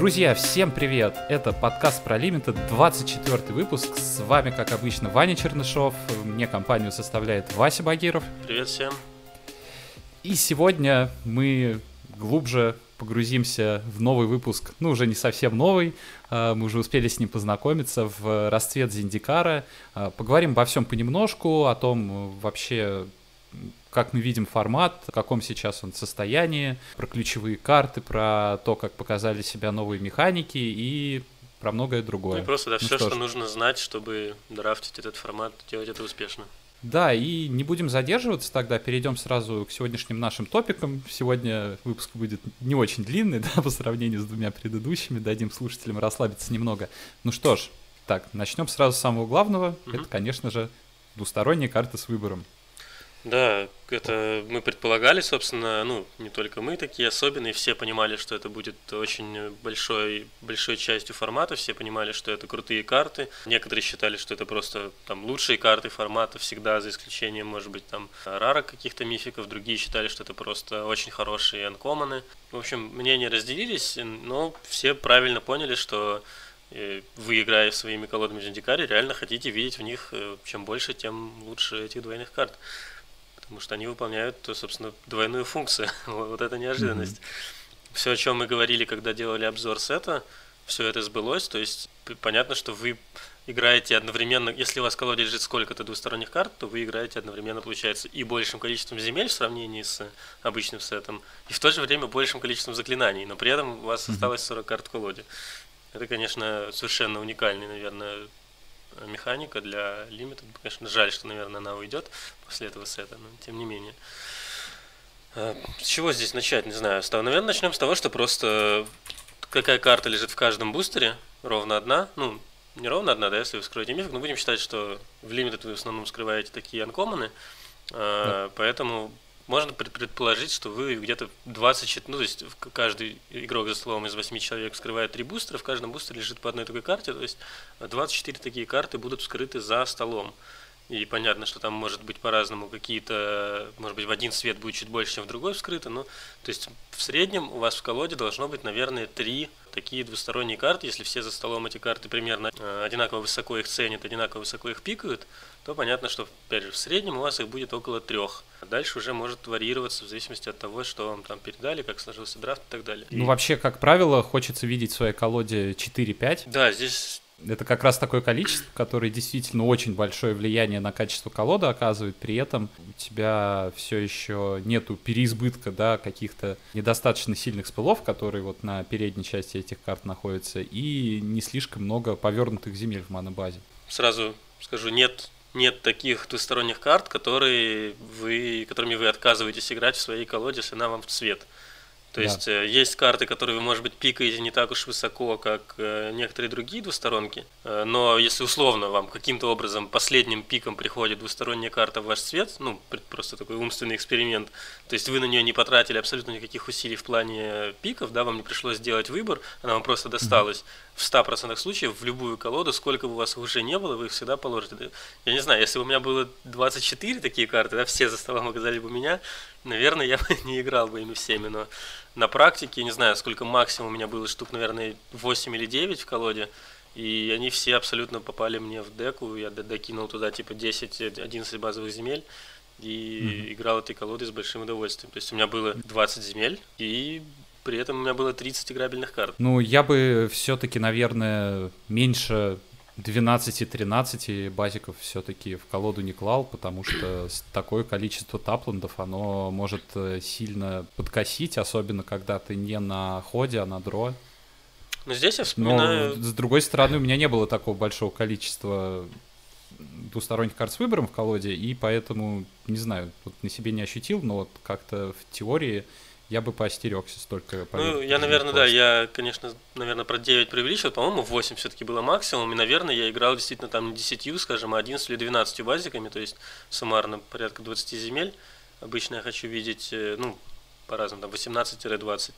Друзья, всем привет! Это подкаст про Limited, 24 выпуск. С вами, как обычно, Ваня Чернышов. Мне компанию составляет Вася Багиров. Привет всем. И сегодня мы глубже погрузимся в новый выпуск, ну, уже не совсем новый, а, мы уже успели с ним познакомиться, в расцвет Зиндикара. А, поговорим обо всем понемножку, о том вообще, как мы видим формат, в каком сейчас он состоянии, про ключевые карты, про то, как показали себя новые механики и про многое другое. Ну и просто, да, ну все, что, что нужно знать, чтобы драфтить этот формат, делать это успешно. Да, и не будем задерживаться тогда, перейдем сразу к сегодняшним нашим топикам. Сегодня выпуск будет не очень длинный, да, по сравнению с двумя предыдущими, дадим слушателям расслабиться немного. Ну что ж, так, начнем сразу с самого главного. Угу. Это, конечно же, двусторонние карты с выбором. Да, это мы предполагали, собственно, ну, не только мы такие особенные, все понимали, что это будет очень большой, большой частью формата, все понимали, что это крутые карты. Некоторые считали, что это просто там лучшие карты формата всегда, за исключением, может быть, там рара каких-то мификов, другие считали, что это просто очень хорошие анкоманы. В общем, мнения разделились, но все правильно поняли, что э, вы, играя своими колодами в Зендикаре, реально хотите видеть в них э, чем больше, тем лучше этих двойных карт потому что они выполняют, собственно, двойную функцию. вот это неожиданность. Mm-hmm. Все, о чем мы говорили, когда делали обзор сета, все это сбылось. То есть понятно, что вы играете одновременно, если у вас колоде лежит сколько-то двусторонних карт, то вы играете одновременно, получается, и большим количеством земель в сравнении с обычным сетом, и в то же время большим количеством заклинаний, но при этом у вас mm-hmm. осталось 40 карт в колоде. Это, конечно, совершенно уникальный, наверное, механика для Limited. Конечно, жаль, что, наверное, она уйдет после этого сета, но тем не менее. А, с чего здесь начать, не знаю. Наверное, начнем с того, что просто какая карта лежит в каждом бустере, ровно одна. Ну, не ровно одна, да, если вы скроете мифик, но будем считать, что в Limited вы в основном скрываете такие анкоманы, а, да. поэтому можно предположить, что вы где-то 20, ну, то есть каждый игрок за столом из 8 человек вскрывает 3 бустера, в каждом бустере лежит по одной такой карте, то есть 24 такие карты будут вскрыты за столом. И понятно, что там может быть по-разному какие-то, может быть, в один свет будет чуть больше, чем в другой вскрыто, но то есть в среднем у вас в колоде должно быть, наверное, три такие двусторонние карты. Если все за столом эти карты примерно э, одинаково высоко их ценят, одинаково высоко их пикают, то понятно, что, опять же, в среднем у вас их будет около трех. Дальше уже может варьироваться в зависимости от того, что вам там передали, как сложился драфт и так далее. Ну, вообще, как правило, хочется видеть в своей колоде 4-5. Да, здесь это как раз такое количество, которое действительно очень большое влияние на качество колоды оказывает. При этом у тебя все еще нету переизбытка, да, каких-то недостаточно сильных спылов, которые вот на передней части этих карт находятся, и не слишком много повернутых земель в монобазе. Сразу скажу, нет нет таких двусторонних карт, которые вы, которыми вы отказываетесь играть в своей колоде, если она вам в цвет. То да. есть э, есть карты, которые вы, может быть, пикаете не так уж высоко, как э, некоторые другие двусторонки, э, но если условно вам каким-то образом последним пиком приходит двусторонняя карта в ваш цвет, ну, просто такой умственный эксперимент, то есть вы на нее не потратили абсолютно никаких усилий в плане пиков, да, вам не пришлось сделать выбор, она вам просто досталась. Mm-hmm в 100% случаев в любую колоду, сколько бы у вас уже не было, вы их всегда положите. Я не знаю, если бы у меня было 24 такие карты, да, все за столом оказались бы у меня, наверное, я бы не играл бы ими всеми, но на практике, не знаю, сколько максимум у меня было штук, наверное, 8 или 9 в колоде, и они все абсолютно попали мне в деку, я докинул туда типа 10-11 базовых земель, и mm-hmm. играл этой колодой с большим удовольствием. То есть у меня было 20 земель, и при этом у меня было 30 играбельных карт. Ну, я бы все-таки, наверное, меньше 12-13 базиков все-таки в колоду не клал, потому что такое количество тапландов, оно может э, сильно подкосить, особенно когда ты не на ходе, а на дро. Но здесь я вспоминаю... Но, с другой стороны, у меня не было такого большого количества двусторонних карт с выбором в колоде, и поэтому, не знаю, вот на себе не ощутил, но вот как-то в теории я бы поостерегся столько. Ну, я, наверное, да, я, конечно, наверное, про 9 преувеличил, по-моему, 8 все-таки было максимум, и, наверное, я играл действительно там не 10, скажем, а 11 или 12 базиками, то есть суммарно порядка 20 земель. Обычно я хочу видеть, э, ну, по-разному, там 18-20.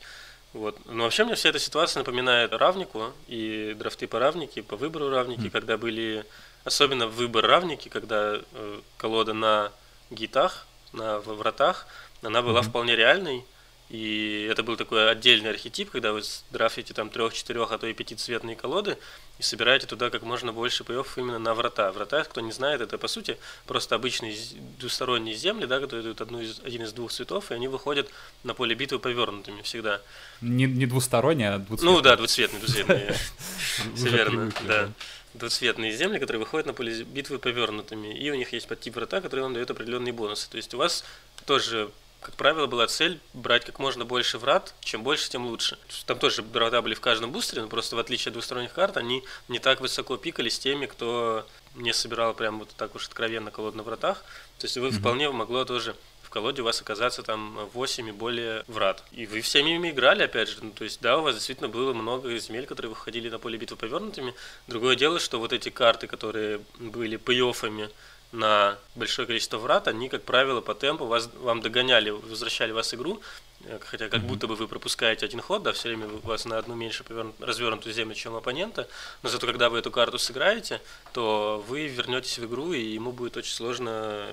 Вот. Но вообще мне вся эта ситуация напоминает равнику и драфты по равнике, по выбору равники, mm. когда были, особенно выбор равники, когда э, колода на гитах, на вратах, она была mm-hmm. вполне реальной, И это был такой отдельный архетип, когда вы драфтите там трех, четырех, а то и пятицветные колоды и собираете туда как можно больше пейов именно на врата. Врата, кто не знает, это по сути просто обычные двусторонние земли, да, которые дают одну из, один из двух цветов, и они выходят на поле битвы повернутыми всегда. Не, не двусторонние, а двуцветные. Ну да, двуцветные, двуцветные. Все верно, да двуцветные земли, которые выходят на поле битвы повернутыми, и у них есть подтип врата, который вам дает определенные бонусы. То есть у вас тоже как правило, была цель брать как можно больше врат, чем больше, тем лучше. Там тоже врата были в каждом бустере, но просто в отличие от двусторонних карт, они не так высоко пикали с теми, кто не собирал прям вот так уж откровенно колод на вратах. То есть вы mm-hmm. вполне могло тоже в колоде у вас оказаться там 8 и более врат. И вы всеми ими играли, опять же. Ну, то есть, да, у вас действительно было много земель, которые выходили на поле битвы повернутыми. Другое дело, что вот эти карты, которые были пей на большое количество врат, они, как правило, по темпу вас, вам догоняли, возвращали вас игру, э, хотя как mm-hmm. будто бы вы пропускаете один ход, да, все время у вас на одну меньше развернутую землю, чем оппонента, но зато когда вы эту карту сыграете, то вы вернетесь в игру, и ему будет очень сложно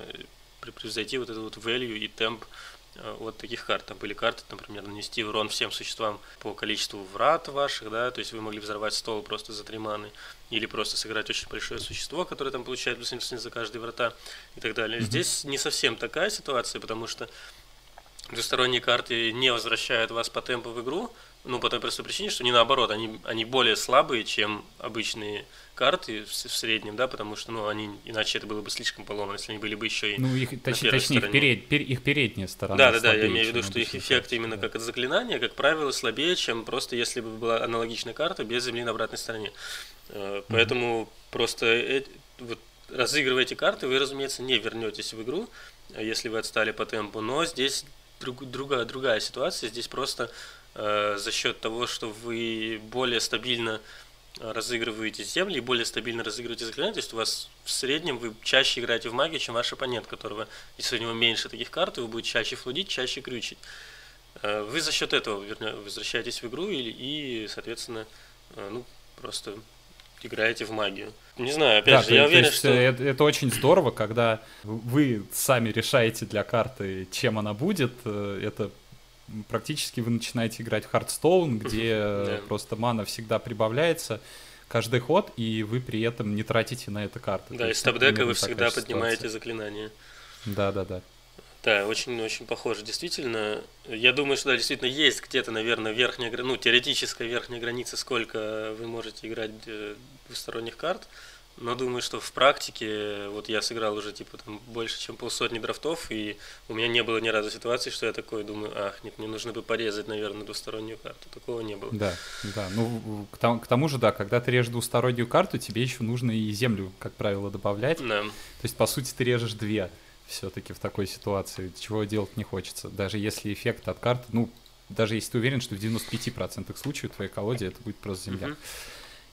превзойти вот этот вот value и темп Э, вот таких карт. Там были карты, например, нанести урон всем существам по количеству врат ваших, да, то есть вы могли взорвать стол просто за три маны, или просто сыграть очень большое существо, которое там получает плюс за каждые врата и так далее. Mm-hmm. Здесь не совсем такая ситуация, потому что двусторонние карты не возвращают вас по темпу в игру, ну, по той простой причине, что не наоборот, они, они более слабые, чем обычные карты в, в среднем, да, потому что, ну, они, иначе это было бы слишком поломано, если они были бы еще и Ну, их, точ, точнее, их, перед, пер, их передняя сторона Да, да, да, я имею в виду, что их эффект именно да. как от заклинания, как правило, слабее, чем просто если бы была аналогичная карта без земли на обратной стороне. Mm-hmm. Поэтому просто э, вот, разыгрывая эти карты, вы, разумеется, не вернетесь в игру, если вы отстали по темпу, но здесь друг, другая, другая ситуация, здесь просто Э, за счет того, что вы более стабильно разыгрываете земли и более стабильно разыгрываете заклинания, то есть у вас в среднем вы чаще играете в магию, чем ваш оппонент, которого, если у него меньше таких карт, вы будете чаще флудить, чаще крючить. Э, вы за счет этого возвращаетесь в игру и, и соответственно, э, ну, просто играете в магию. Не знаю, опять да, же, я уверен, есть, что... Это, это очень здорово, когда вы сами решаете для карты, чем она будет. Это практически вы начинаете играть в Hearthstone, где yeah. просто мана всегда прибавляется каждый ход, и вы при этом не тратите на это карты. Да, из топ-дека вы всегда поднимаете заклинания. Да, да, да. Да, очень-очень похоже. Действительно, я думаю, что да, действительно есть где-то, наверное, верхняя, ну, теоретическая верхняя граница, сколько вы можете играть э, двусторонних карт. Но думаю, что в практике, вот я сыграл уже типа там больше, чем полсотни драфтов, и у меня не было ни разу ситуации, что я такой думаю, ах, нет, мне нужно бы порезать, наверное, двустороннюю карту. Такого не было. Да, да. Ну, к тому, к тому же, да, когда ты режешь двустороннюю карту, тебе еще нужно и землю, как правило, добавлять. Да. То есть, по сути, ты режешь две все-таки в такой ситуации, чего делать не хочется. Даже если эффект от карты, ну, даже если ты уверен, что в 95% случаев твоей колоде это будет просто земля. Uh-huh.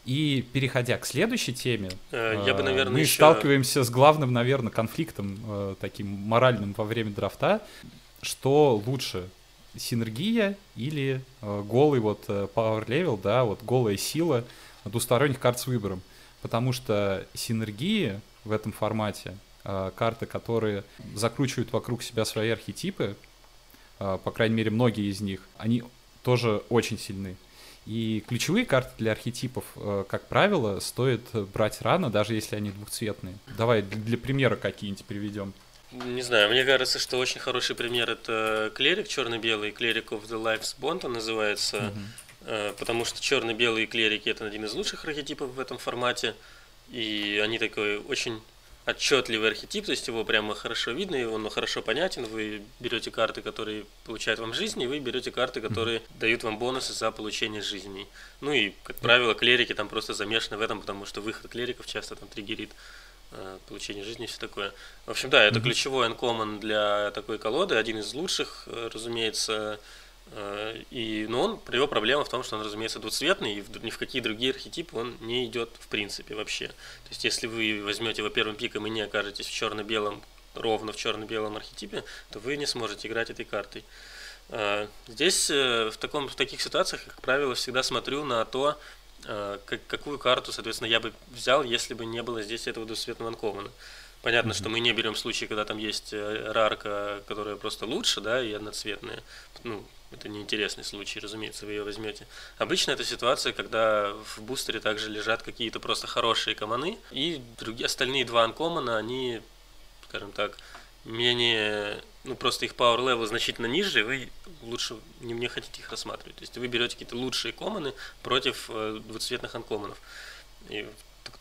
И переходя к следующей теме, э, я бы, наверное, мы еще... сталкиваемся с главным, наверное, конфликтом э, таким моральным во время драфта, что лучше синергия или э, голый вот power level, да, вот голая сила двусторонних карт с выбором. Потому что синергии в этом формате, карты, которые закручивают вокруг себя свои архетипы, по крайней мере, многие из них, они тоже очень сильны. И ключевые карты для архетипов, э, как правило, стоит брать рано, даже если они двухцветные. Давай для примера какие-нибудь приведем. Не знаю, мне кажется, что очень хороший пример это клерик черно-белый, клерик of the Life's Bond он называется, uh-huh. потому что черно-белые клерики это один из лучших архетипов в этом формате, и они такой очень отчетливый архетип, то есть его прямо хорошо видно, его он хорошо понятен. Вы берете карты, которые получают вам жизнь, и вы берете карты, которые mm-hmm. дают вам бонусы за получение жизней. Ну и, как правило, клерики там просто замешаны в этом, потому что выход клериков часто там триггерит э, получение жизни и все такое. В общем, да, это mm-hmm. ключевой uncommon для такой колоды, один из лучших, э, разумеется, и, но он, его проблема в том, что он, разумеется, двуцветный, и ни в какие другие архетипы он не идет в принципе вообще. То есть, если вы возьмете его первым пиком и не окажетесь в черно-белом, ровно в черно-белом архетипе, то вы не сможете играть этой картой. Э, здесь э, в, таком, в таких ситуациях, как правило, всегда смотрю на то, как, какую карту, соответственно, я бы взял, если бы не было здесь этого двуцветного анкована. Понятно, mm-hmm. что мы не берем случаи, когда там есть э, рарка, которая просто лучше, да, и одноцветная. Ну, это неинтересный случай, разумеется, вы ее возьмете. Обычно это ситуация, когда в бустере также лежат какие-то просто хорошие команы, и другие, остальные два анкомана, они, скажем так, менее, ну просто их power level значительно ниже, и вы лучше не, не хотите их рассматривать. То есть вы берете какие-то лучшие команы против э, двуцветных анкоманов. И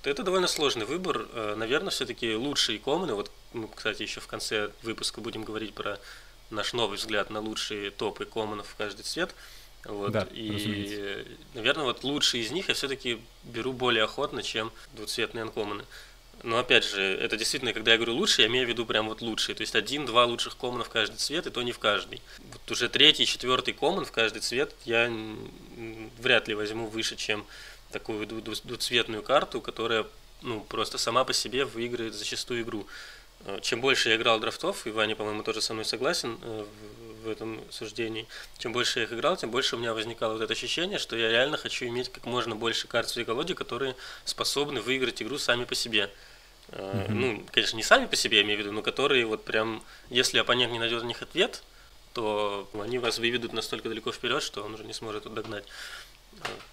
это довольно сложный выбор. Э, наверное, все-таки лучшие команы, вот мы, кстати, еще в конце выпуска будем говорить про наш новый взгляд на лучшие топы команов в каждый цвет. Вот, да, и, разумеется. наверное, вот лучшие из них я все-таки беру более охотно, чем двуцветные анкоманы. Но опять же, это действительно, когда я говорю лучшие, я имею в виду прям вот лучшие. То есть один-два лучших комана в каждый цвет, и то не в каждый. Вот уже третий, четвертый коман в каждый цвет я вряд ли возьму выше, чем такую двуцветную карту, которая ну, просто сама по себе выиграет зачастую игру. Э, чем больше я играл драфтов, и Ваня, по-моему, тоже со мной согласен э, в этом суждении, чем больше я их играл, тем больше у меня возникало вот это ощущение, что я реально хочу иметь как можно больше карт в колоде, которые способны выиграть игру сами по себе. Mm-hmm. Ну, конечно, не сами по себе, я имею в виду, но которые вот прям, если оппонент не найдет на них ответ, то они вас выведут настолько далеко вперед, что он уже не сможет догнать.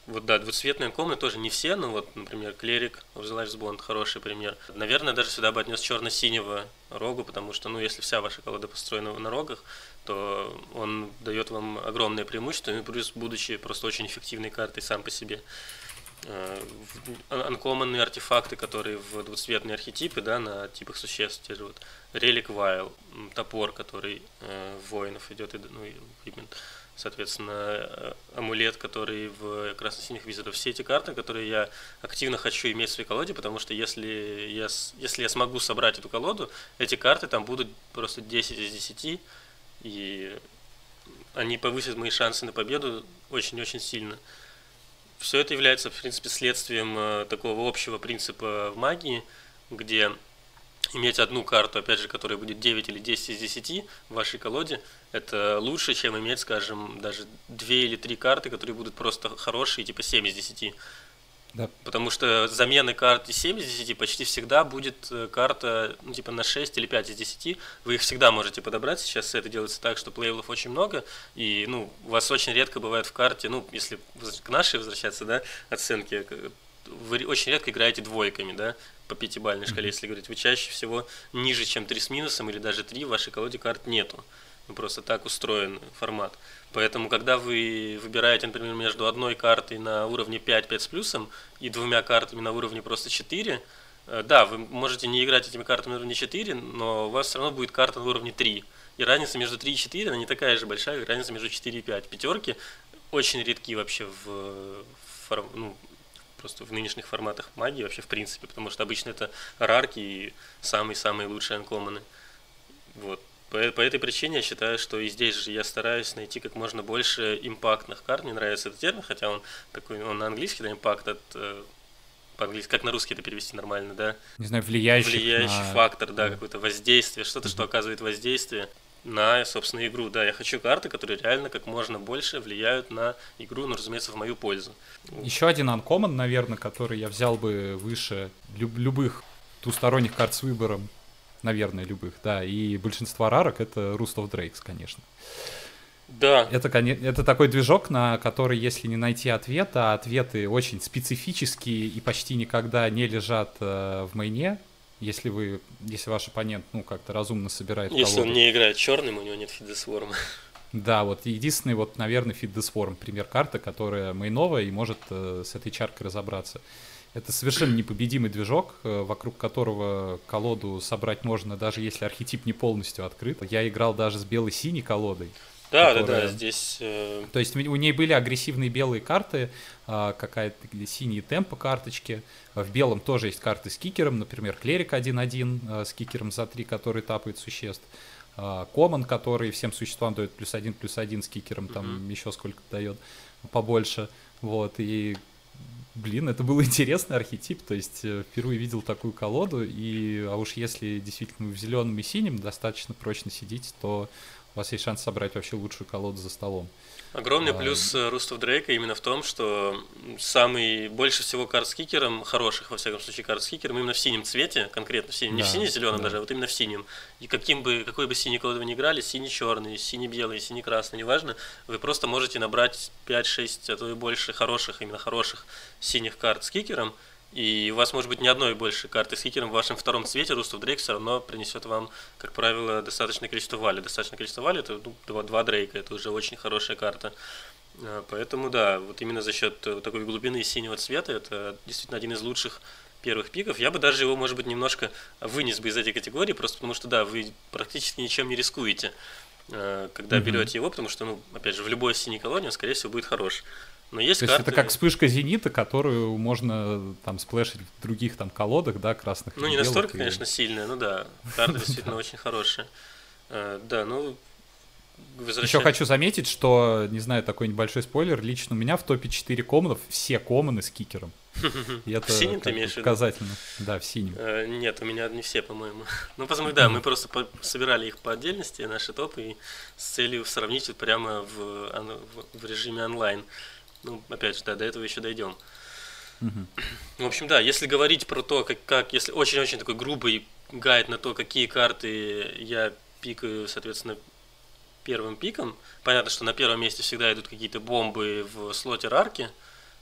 Вот да, двуцветные комнаты тоже не все, но вот, например, Клерик Life's Bond хороший пример. Наверное, даже сюда бы отнес черно-синего рогу, потому что, ну, если вся ваша колода построена на рогах, то он дает вам огромное преимущество, и плюс, будучи просто очень эффективной картой сам по себе. Анкоманные артефакты, которые в двуцветные архетипы, да, на типах существ, те же вот Релик Вайл, топор, который э, воинов идет, ну, именно соответственно, э, амулет, который в красно-синих визитов. Все эти карты, которые я активно хочу иметь в своей колоде, потому что если я, если я смогу собрать эту колоду, эти карты там будут просто 10 из 10, и они повысят мои шансы на победу очень-очень сильно. Все это является, в принципе, следствием э, такого общего принципа в магии, где иметь одну карту, опять же, которая будет 9 или 10 из 10 в вашей колоде, это лучше, чем иметь, скажем, даже 2 или 3 карты, которые будут просто хорошие, типа 7 из 10. Да. Потому что замены карты 7 из 10 почти всегда будет э, карта ну, типа на 6 или 5 из 10. Вы их всегда можете подобрать. Сейчас это делается так, что плейлов очень много. И ну, у вас очень редко бывает в карте, ну, если к нашей возвращаться, да, оценке, вы очень редко играете двойками, да, по пятибалльной шкале, если говорить, вы чаще всего ниже, чем 3 с минусом или даже 3 в вашей колоде карт нету. Ну, просто так устроен формат. Поэтому, когда вы выбираете, например, между одной картой на уровне 5, 5 с плюсом и двумя картами на уровне просто 4, э, да, вы можете не играть этими картами на уровне 4, но у вас все равно будет карта на уровне 3. И разница между 3 и 4, она не такая же большая, как разница между 4 и 5. Пятерки очень редки вообще в, в ну, просто в нынешних форматах магии вообще в принципе, потому что обычно это рарки и самые-самые лучшие анкоманы. Вот. По, по этой причине я считаю, что и здесь же я стараюсь найти как можно больше импактных карт. Мне нравится этот термин, хотя он такой, он на английский, да, импакт от э, по-английски, как на русский это перевести нормально, да? Не знаю, влияющий. Влияющий на... фактор, да, да. какое-то воздействие, что-то, что оказывает воздействие на, собственно, игру. Да, я хочу карты, которые реально как можно больше влияют на игру, но, разумеется, в мою пользу. Еще один анкоман, наверное, который я взял бы выше люб- любых двусторонних карт с выбором, наверное, любых, да, и большинство рарок — это Rust of Drakes, конечно. Да. Это, это такой движок, на который, если не найти ответа, а ответы очень специфические и почти никогда не лежат э, в майне, если вы, если ваш оппонент, ну, как-то разумно собирает Если он не играет черным, у него нет фидесворма. Да, вот единственный, вот, наверное, Swarm, пример карты, которая мейновая и может э, с этой чаркой разобраться. Это совершенно непобедимый движок, э, вокруг которого колоду собрать можно, даже если архетип не полностью открыт. Я играл даже с белой-синей колодой. Да, которая... да, да, здесь... Э... То есть у ней были агрессивные белые карты, э, какая-то синие темпо карточки. В белом тоже есть карты с кикером, например, Клерик 1-1 э, с кикером за 3, который тапает существ. Коман, который всем существам дает плюс один, плюс один с кикером, там mm-hmm. еще сколько дает побольше. Вот, и блин, это был интересный архетип, то есть э, впервые видел такую колоду, и а уж если действительно в зеленом и синем достаточно прочно сидеть, то у вас есть шанс собрать вообще лучшую колоду за столом. Огромный а, плюс э, Рустов Дрейка именно в том, что самый больше всего карт с кикером, хороших, во всяком случае, карт с кикером, именно в синем цвете, конкретно в синем, да, не в сине-зеленом да. даже, а вот именно в синем. И каким бы, какой бы синий колоду вы ни играли, синий-черный, синий-белый, синий-красный, неважно, вы просто можете набрать 5-6, а то и больше хороших, именно хороших синих карт с кикером, и у вас может быть ни одной больше карты с хикером в вашем втором цвете, Рустов Дрейк все равно принесет вам, как правило, достаточное количество вали. Достаточное количество вали это ну, два, два Дрейка, это уже очень хорошая карта. А, поэтому да, вот именно за счет э, такой глубины синего цвета, это действительно один из лучших первых пиков. Я бы даже его, может быть, немножко вынес бы из этой категории, просто потому что, да, вы практически ничем не рискуете, э, когда mm-hmm. берете его, потому что, ну, опять же, в любой синей колонии он, скорее всего, будет хорош. Но есть То карты... есть это как вспышка зенита, которую можно там сплэшить в других там колодах, да, красных. Ну, не настолько, и... конечно, сильная, ну да, карта действительно очень хорошая. Э, да, ну, Еще хочу заметить, что, не знаю, такой небольшой спойлер, лично у меня в топе 4 комнов все комманы с кикером. И это в синем ты имеешь показательно. Да, в синем. Э, нет, у меня не все, по-моему. Ну, посмотри, да, мы просто собирали их по отдельности, наши топы, с целью сравнить прямо в режиме онлайн. Ну, опять же, да, до этого еще дойдем. В общем, да, если говорить про то, как, как если очень-очень такой грубый гайд на то, какие карты я пикаю, соответственно, первым пиком. Понятно, что на первом месте всегда идут какие-то бомбы в слоте рарки.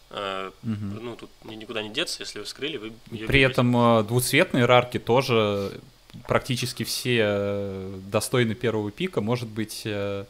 Угу. Ну, тут никуда не деться, если вы вскрыли, вы При берете. этом э, двуцветные рарки тоже практически все э, достойны первого пика. Может быть, э,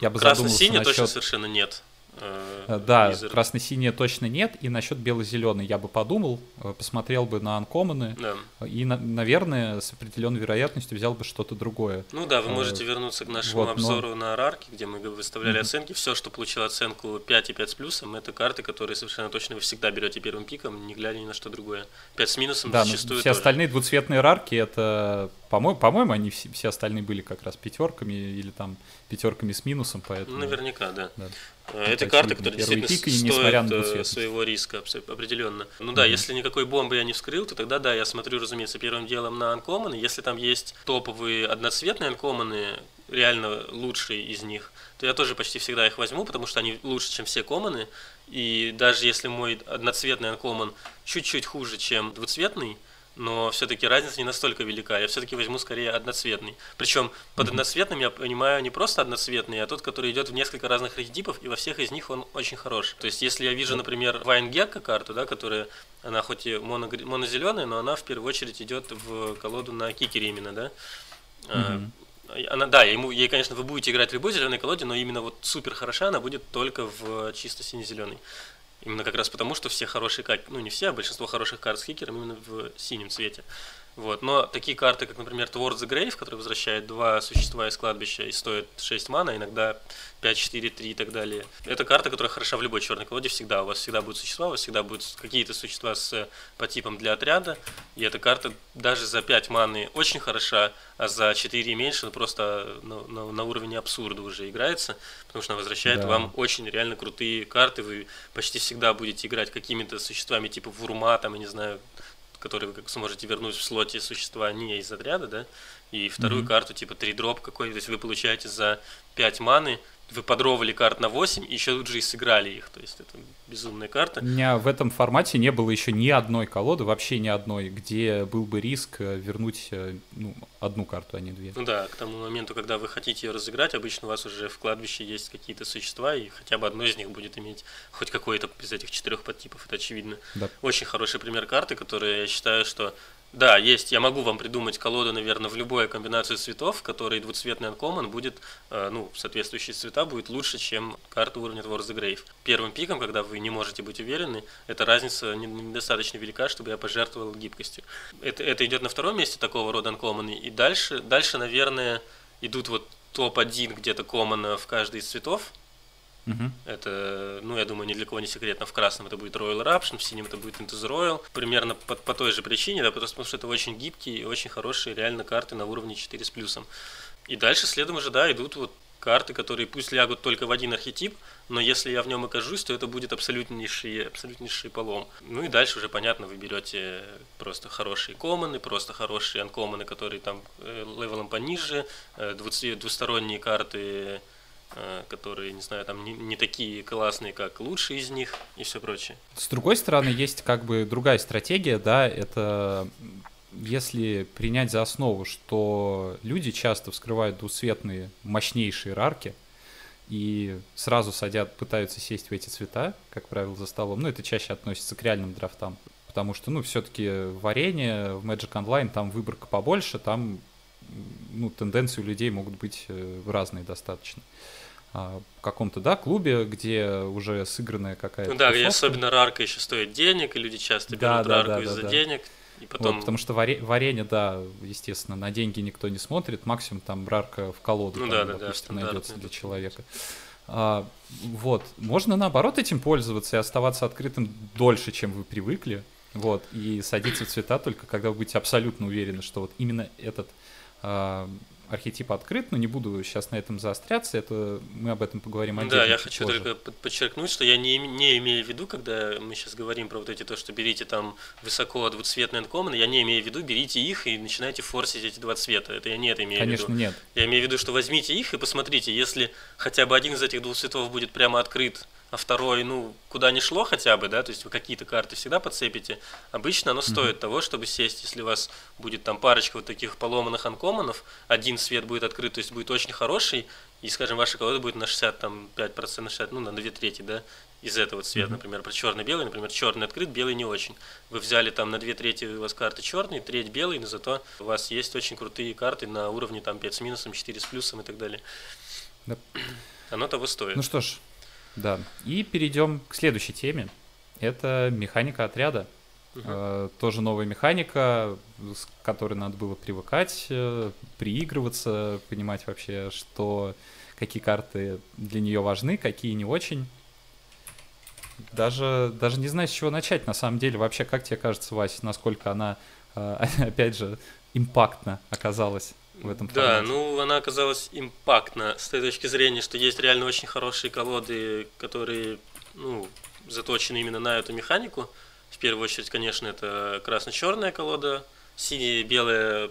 я бы Красно-синий насчет... точно совершенно нет. Э, да, Wizard. красно-синий точно нет. И насчет бело-зеленый я бы подумал, э, посмотрел бы на анкоманы. Да. И, на, наверное, с определенной вероятностью взял бы что-то другое. Ну да, вы можете э, вернуться к нашему вот, обзору но... на арарки, где мы выставляли mm-hmm. оценки. Все, что получило оценку 5 и 5 с плюсом, это карты, которые совершенно точно вы всегда берете первым пиком, не глядя ни на что другое. 5 с минусом да, зачастую все тоже. остальные двуцветные рарки, это, по-моему, по-моему, они все, все остальные были как раз пятерками или там пятерками с минусом, поэтому... Наверняка, да. да. Э, это карты, которые действительно пик, стоят э, своего риска определенно. Ну да, mm-hmm. если никакой бомбы я не вскрыл, то тогда да, я смотрю, разумеется, первым делом на анкоманы. Если там есть топовые одноцветные анкоманы, реально лучшие из них, то я тоже почти всегда их возьму, потому что они лучше, чем все команы. И даже если мой одноцветный анкоман чуть-чуть хуже, чем двуцветный, но все-таки разница не настолько велика. Я все-таки возьму скорее одноцветный. Причем под одноцветным я понимаю не просто одноцветный, а тот, который идет в несколько разных архетипов, и во всех из них он очень хорош. То есть, если я вижу, например, Вайнгекка карту, да, которая, она хоть и моно, монозеленая, но она в первую очередь идет в колоду на кикере именно, да. Mm-hmm. Она, да, ему, ей, конечно, вы будете играть в любой зеленой колоде, но именно вот супер хороша она будет только в чисто сине-зеленой. Именно как раз потому, что все хорошие ну не все, а большинство хороших карт с хикером именно в синем цвете. Вот. Но такие карты, как, например, Towards the Grave, который возвращает два существа из кладбища и стоит 6 мана, иногда 5, 4, 3 и так далее. Это карта, которая хороша в любой черной колоде всегда. У вас всегда будут существа, у вас всегда будут какие-то существа с по типам для отряда. И эта карта даже за 5 маны очень хороша, а за 4 и меньше ну, просто на, на, на уровне абсурда уже играется, потому что она возвращает да. вам очень реально крутые карты. Вы почти всегда будете играть какими-то существами типа Вурма, там, я не знаю, которые вы сможете вернуть в слоте существа не из отряда, да, и вторую mm-hmm. карту типа 3 дроп какой, то есть вы получаете за 5 маны вы подровали карт на 8 и еще тут же и сыграли их. То есть это безумная карта. У меня в этом формате не было еще ни одной колоды, вообще ни одной, где был бы риск э, вернуть э, ну, одну карту, а не две. Ну да, к тому моменту, когда вы хотите ее разыграть, обычно у вас уже в кладбище есть какие-то существа, и хотя бы одно из них будет иметь хоть какой-то из этих четырех подтипов, это очевидно. Да. Очень хороший пример карты, которая я считаю, что да, есть. Я могу вам придумать колоду, наверное, в любую комбинацию цветов, в которой двуцветный uncommon будет, э, ну, соответствующие цвета будет лучше, чем карта уровня Towards the Grave. Первым пиком, когда вы не можете быть уверены, эта разница недостаточно велика, чтобы я пожертвовал гибкостью. Это, это идет на втором месте такого рода uncommon. И дальше, дальше, наверное, идут вот топ-1 где-то common в каждый из цветов, Угу. Это, ну, я думаю, ни для кого не секретно. В красном это будет Royal Eruption, в синем это будет the Royal. Примерно по, по той же причине, да, потому что это очень гибкие и очень хорошие реально карты на уровне 4 с плюсом. И дальше следом уже, да, идут вот карты, которые пусть лягут только в один архетип, но если я в нем окажусь, то это будет абсолютнейший, абсолютнейший полом. Ну и дальше уже, понятно, вы берете просто хорошие коммоны, просто хорошие анкоманы, которые там э, левелом пониже, э, двусторонние карты, которые, не знаю, там не, не такие классные, как лучшие из них и все прочее. С другой стороны, есть как бы другая стратегия, да, это если принять за основу, что люди часто вскрывают двусветные мощнейшие рарки и сразу садят, пытаются сесть в эти цвета, как правило, за столом, ну, это чаще относится к реальным драфтам, потому что, ну, все-таки варенье в Magic Online, там выборка побольше, там, ну, тенденции у людей могут быть э, разные достаточно а, в каком-то, да, клубе, где уже сыгранная какая-то. Ну да, где особенно рарка еще стоит денег, и люди часто берут да, рарку да, да, из-за да, денег. И потом... Вот, потому что варе... варенье, да, естественно, на деньги никто не смотрит, максимум там брарка в колоду, ну, там, да, допустим, да, найдется для человека. А, вот, можно наоборот этим пользоваться и оставаться открытым дольше, чем вы привыкли, вот, и садиться в цвета только когда вы будете абсолютно уверены, что вот именно этот архетип открыт, но не буду сейчас на этом заостряться, это мы об этом поговорим отдельно. Да, я хочу позже. только подчеркнуть, что я не, не имею в виду, когда мы сейчас говорим про вот эти то, что берите там высоко двуцветные анкоманы, я не имею в виду, берите их и начинайте форсить эти два цвета. Это я не это имею Конечно, в виду. нет. Я имею в виду, что возьмите их и посмотрите, если хотя бы один из этих двух цветов будет прямо открыт а второй, ну, куда ни шло хотя бы, да, то есть вы какие-то карты всегда подцепите, обычно оно стоит mm-hmm. того, чтобы сесть, если у вас будет там парочка вот таких поломанных анкоманов, один свет будет открыт, то есть будет очень хороший, и, скажем, ваша колода будет на 65, там, 5%, на 60, ну, на 2 трети, да, из этого цвета, mm-hmm. например, про черный-белый, например, черный открыт, белый не очень. Вы взяли там на 2 трети у вас карты черные, треть белый, но зато у вас есть очень крутые карты на уровне там 5 с минусом, 4 с плюсом и так далее. Да. Оно того стоит. Ну что ж, да. И перейдем к следующей теме. Это механика отряда. Угу. Э, тоже новая механика, с которой надо было привыкать, э, приигрываться, понимать вообще, что какие карты для нее важны, какие не очень. Даже, даже не знаю, с чего начать, на самом деле. Вообще, как тебе кажется, Вася, насколько она, э, опять же, импактно оказалась? В этом Да, ну она оказалась импактна с той точки зрения, что есть реально очень хорошие колоды, которые ну, заточены именно на эту механику. В первую очередь, конечно, это красно-черная колода, синяя и белая,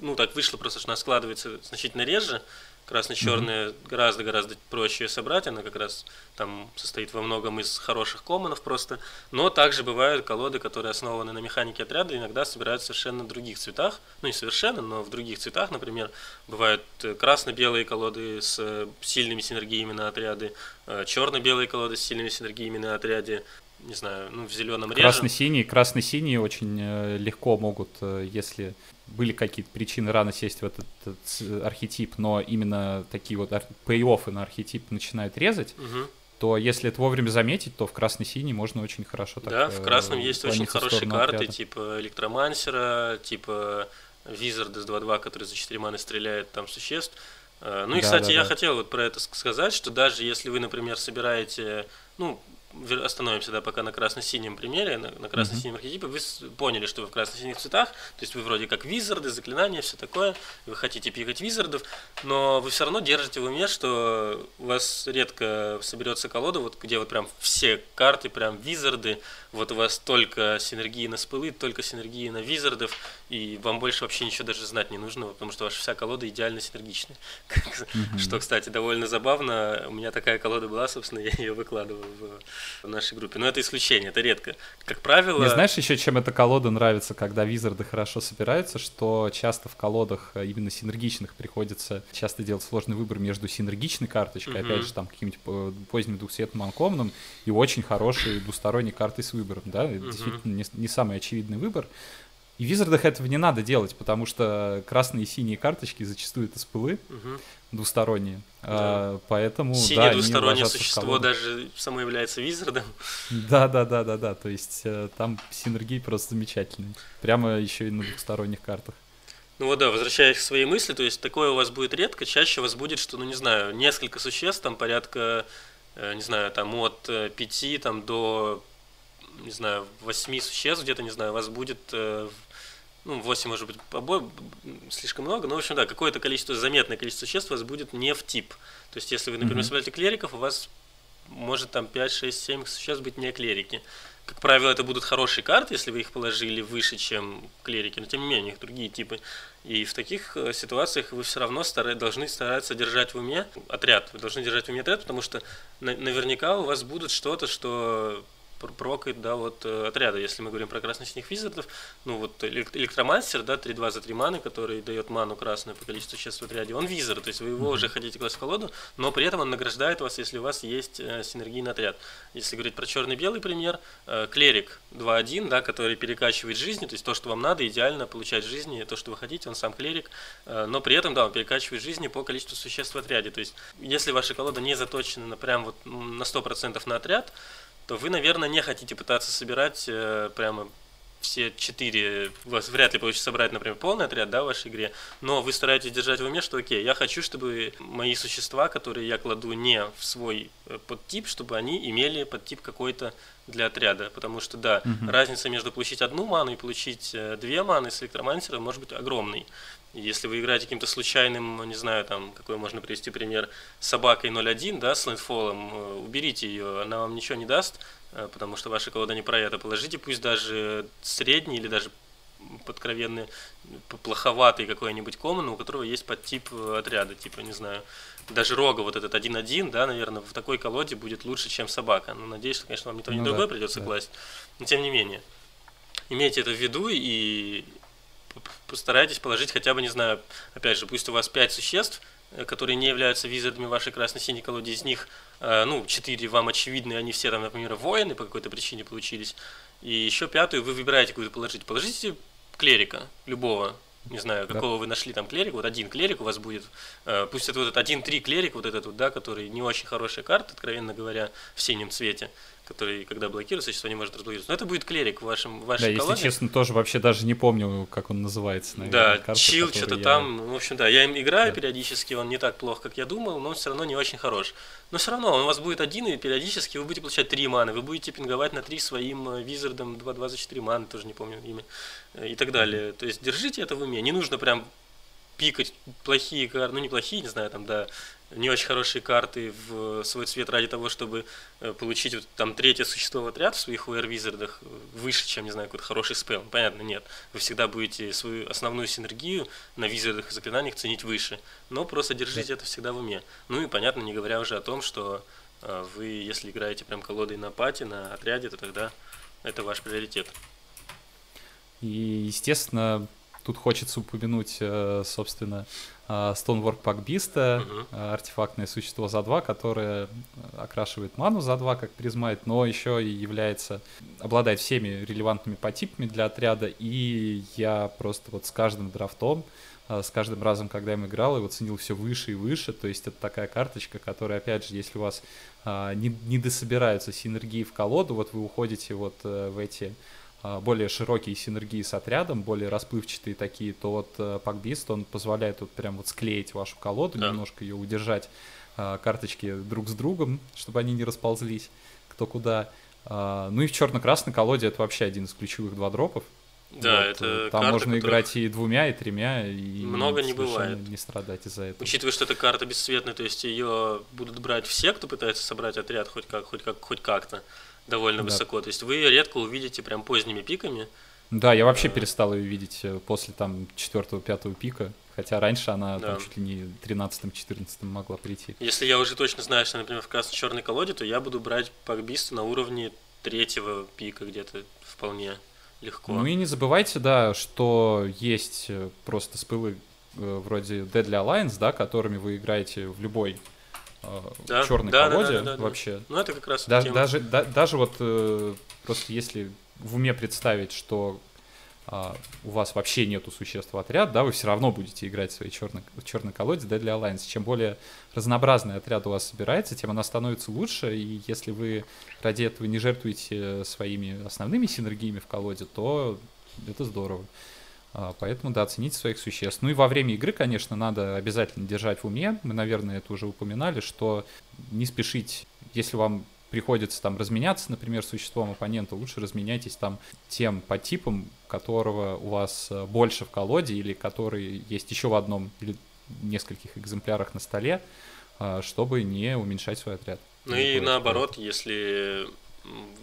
ну так вышло просто, что она складывается значительно реже. Красно-черная mm-hmm. гораздо-гораздо проще собрать, она как раз там состоит во многом из хороших коммонов просто. Но также бывают колоды, которые основаны на механике отряда, иногда собирают в совершенно других цветах. Ну не совершенно, но в других цветах, например, бывают э, красно-белые колоды с э, сильными синергиями на отряды, э, черно-белые колоды с сильными синергиями на отряде, не знаю, ну, в зеленом реже. Красный-синий, красный-синий очень легко могут, если были какие-то причины рано сесть в этот, этот архетип, но именно такие вот пей-оффы на архетип начинают резать, угу. то если это вовремя заметить, то в красный-синий можно очень хорошо так Да, в красном э, есть очень хорошие карты, отряда. типа Электромансера, типа Визард из 2-2, который за 4 маны стреляет там существ. Ну и, да, кстати, да, я да. хотел вот про это сказать, что даже если вы, например, собираете, ну, остановимся, да, пока на красно-синем примере, на, на красно-синем mm-hmm. архетипе, вы поняли, что вы в красно-синих цветах, то есть вы вроде как визарды, заклинания, все такое, вы хотите пикать визардов, но вы все равно держите в уме, что у вас редко соберется колода, вот где вот прям все карты, прям визарды, вот у вас только синергии на спеллы, только синергии на визардов, и вам больше вообще ничего даже знать не нужно, потому что ваша вся колода идеально синергичная. Mm-hmm. Что, кстати, довольно забавно. У меня такая колода была, собственно, я ее выкладывал в, в нашей группе. Но это исключение, это редко. Как правило... Не знаешь еще, чем эта колода нравится, когда визарды хорошо собираются, что часто в колодах э, именно синергичных приходится часто делать сложный выбор между синергичной карточкой, mm-hmm. опять же, там, каким-нибудь э, поздним двухцветным анкомным, и очень хорошей двусторонней картой с выбором, да, это действительно не, не самый очевидный выбор. И в Визардах этого не надо делать, потому что красные и синие карточки зачастую это спылы угу. двусторонние. Да. А, поэтому Синее да, двустороннее существо даже само является Визардом. Да, да, да, да, да. То есть э, там синергии просто замечательные. Прямо еще и на двухсторонних картах. Ну вот да, возвращаясь к своей мысли, то есть такое у вас будет редко, чаще у вас будет, что, ну не знаю, несколько существ, там порядка, э, не знаю, там от э, пяти там до, не знаю, восьми существ где-то, не знаю, у вас будет ну, 8 может быть побо... слишком много, но, в общем, да, какое-то количество, заметное количество существ у вас будет не в тип. То есть, если вы, например, mm-hmm. собираете клериков, у вас может там 5, 6, 7 существ быть не клерики. Как правило, это будут хорошие карты, если вы их положили выше, чем клерики, но тем не менее, у них другие типы. И в таких э, ситуациях вы все равно стара... должны стараться держать в уме отряд. Вы должны держать в уме отряд, потому что наверняка у вас будут что-то, что прокает, да, вот э, отряда. Если мы говорим про красно-синих визардов, ну вот электромастер, да, 3-2 за 3 маны, который дает ману красную по количеству существ в отряде, он визор, то есть вы его mm-hmm. уже хотите класть в колоду, но при этом он награждает вас, если у вас есть э, синергийный отряд. Если говорить про черный-белый пример, э, клерик 2-1, да, который перекачивает жизни, то есть то, что вам надо, идеально получать жизни, то, что вы хотите, он сам клерик, э, но при этом, да, он перекачивает жизни по количеству существ в отряде. То есть если ваша колода не заточена на прям вот на 100% на отряд, то вы, наверное, не хотите пытаться собирать э, прямо все четыре, у вас вряд ли получится собрать, например, полный отряд, да, в вашей игре, но вы стараетесь держать в уме, что окей, я хочу, чтобы мои существа, которые я кладу не в свой э, подтип, чтобы они имели подтип какой-то для отряда, потому что, да, угу. разница между получить одну ману и получить э, две маны с электромансера может быть огромной. Если вы играете каким-то случайным, не знаю, там, какой можно привести пример, собакой 0.1, да, с лэндфолом, э, уберите ее, она вам ничего не даст, э, потому что ваша колода не про это. Положите пусть даже средний или даже подкровенный, плоховатый какой-нибудь коммон, у которого есть подтип э, отряда, типа, не знаю, даже рога вот этот 1-1, да, наверное, в такой колоде будет лучше, чем собака. Ну, надеюсь, что, конечно, вам ни то, ни ну, другое да, придется да. класть, но тем не менее. Имейте это в виду и постарайтесь положить хотя бы, не знаю, опять же, пусть у вас 5 существ, э, которые не являются визардами вашей красно-синей колоде, из них, э, ну, 4 вам очевидны, они все там, например, воины по какой-то причине получились, и еще пятую вы выбираете какую-то положить. Положите клерика, любого, не знаю, какого да. вы нашли там клерика, вот один клерик у вас будет, э, пусть это вот этот один-три клерик, вот этот вот, да, который не очень хорошая карта, откровенно говоря, в синем цвете, который, когда блокируется, существо не может разблокироваться. Но это будет клерик в вашем в вашей Да, колонии. если честно, тоже вообще даже не помню, как он называется. Наверное, да, карта, чил что-то я... там. В общем, да, я им играю да. периодически, он не так плох, как я думал, но он все равно не очень хорош. Но все равно он у вас будет один, и периодически вы будете получать три маны. Вы будете пинговать на три своим э, визардом 2-24 маны, тоже не помню имя, э, и так далее. То есть держите это в уме. Не нужно прям пикать плохие карты, ну не плохие, не знаю, там, да, не очень хорошие карты в свой цвет ради того, чтобы э, получить вот, там третье существо в отряд в своих UR-визардах выше, чем, не знаю, какой-то хороший спел. Понятно, нет. Вы всегда будете свою основную синергию на визардах и заклинаниях ценить выше. Но просто держите это всегда в уме. Ну и, понятно, не говоря уже о том, что э, вы, если играете прям колодой на пати, на отряде, то тогда это ваш приоритет. И, естественно, тут хочется упомянуть, э, собственно, а, Stonework Pack Beast, uh-huh. артефактное существо за 2, которое э, окрашивает ману за 2, как призмает, но еще и является, обладает всеми релевантными подтипами для отряда, и я просто вот с каждым драфтом, с каждым разом, когда я играл, его ценил все выше и выше, то есть это такая карточка, которая, опять же, если у вас не, не дособираются синергии в колоду, вот вы уходите вот э, в эти более широкие синергии с отрядом, более расплывчатые такие, то вот э, Пакбист, он позволяет вот прям вот склеить вашу колоду, да. немножко ее удержать, а, карточки друг с другом, чтобы они не расползлись кто куда. А, ну и в черно-красной колоде это вообще один из ключевых два дропов. Да, вот, это там карта, можно играть и двумя, и тремя, и много не бывает. Не страдать из-за этого. Учитывая, что эта карта бесцветная, то есть ее будут брать все, кто пытается собрать отряд хоть как, хоть как, хоть как-то довольно да. высоко. То есть вы редко увидите прям поздними пиками. Да, я вообще перестал ее видеть э, после там четвертого-пятого пика, хотя раньше она да. там чуть ли не 13-14 могла прийти. Если я уже точно знаю, что, например, в красно-черной колоде, то я буду брать пакбиста на уровне третьего пика где-то вполне легко. Ну и не забывайте, да, что есть э, просто спылы э, вроде Deadly Alliance, да, которыми вы играете в любой да, черной да, колоде да, да, да, вообще. Ну это как раз да, даже да, даже вот э, просто если в уме представить, что а, у вас вообще нету существ отряд, да, вы все равно будете играть в своей черной, черной колоде да, для Alliance. Чем более разнообразный отряд у вас собирается, тем она становится лучше, и если вы ради этого не жертвуете своими основными синергиями в колоде, то это здорово. А, поэтому, да, оцените своих существ. Ну и во время игры, конечно, надо обязательно держать в уме. Мы, наверное, это уже упоминали, что не спешить, если вам приходится там разменяться, например, существом оппонента, лучше разменяйтесь там тем по типам, которого у вас э, больше в колоде или который есть еще в одном или нескольких экземплярах на столе, э, чтобы не уменьшать свой отряд. Ну и наоборот, если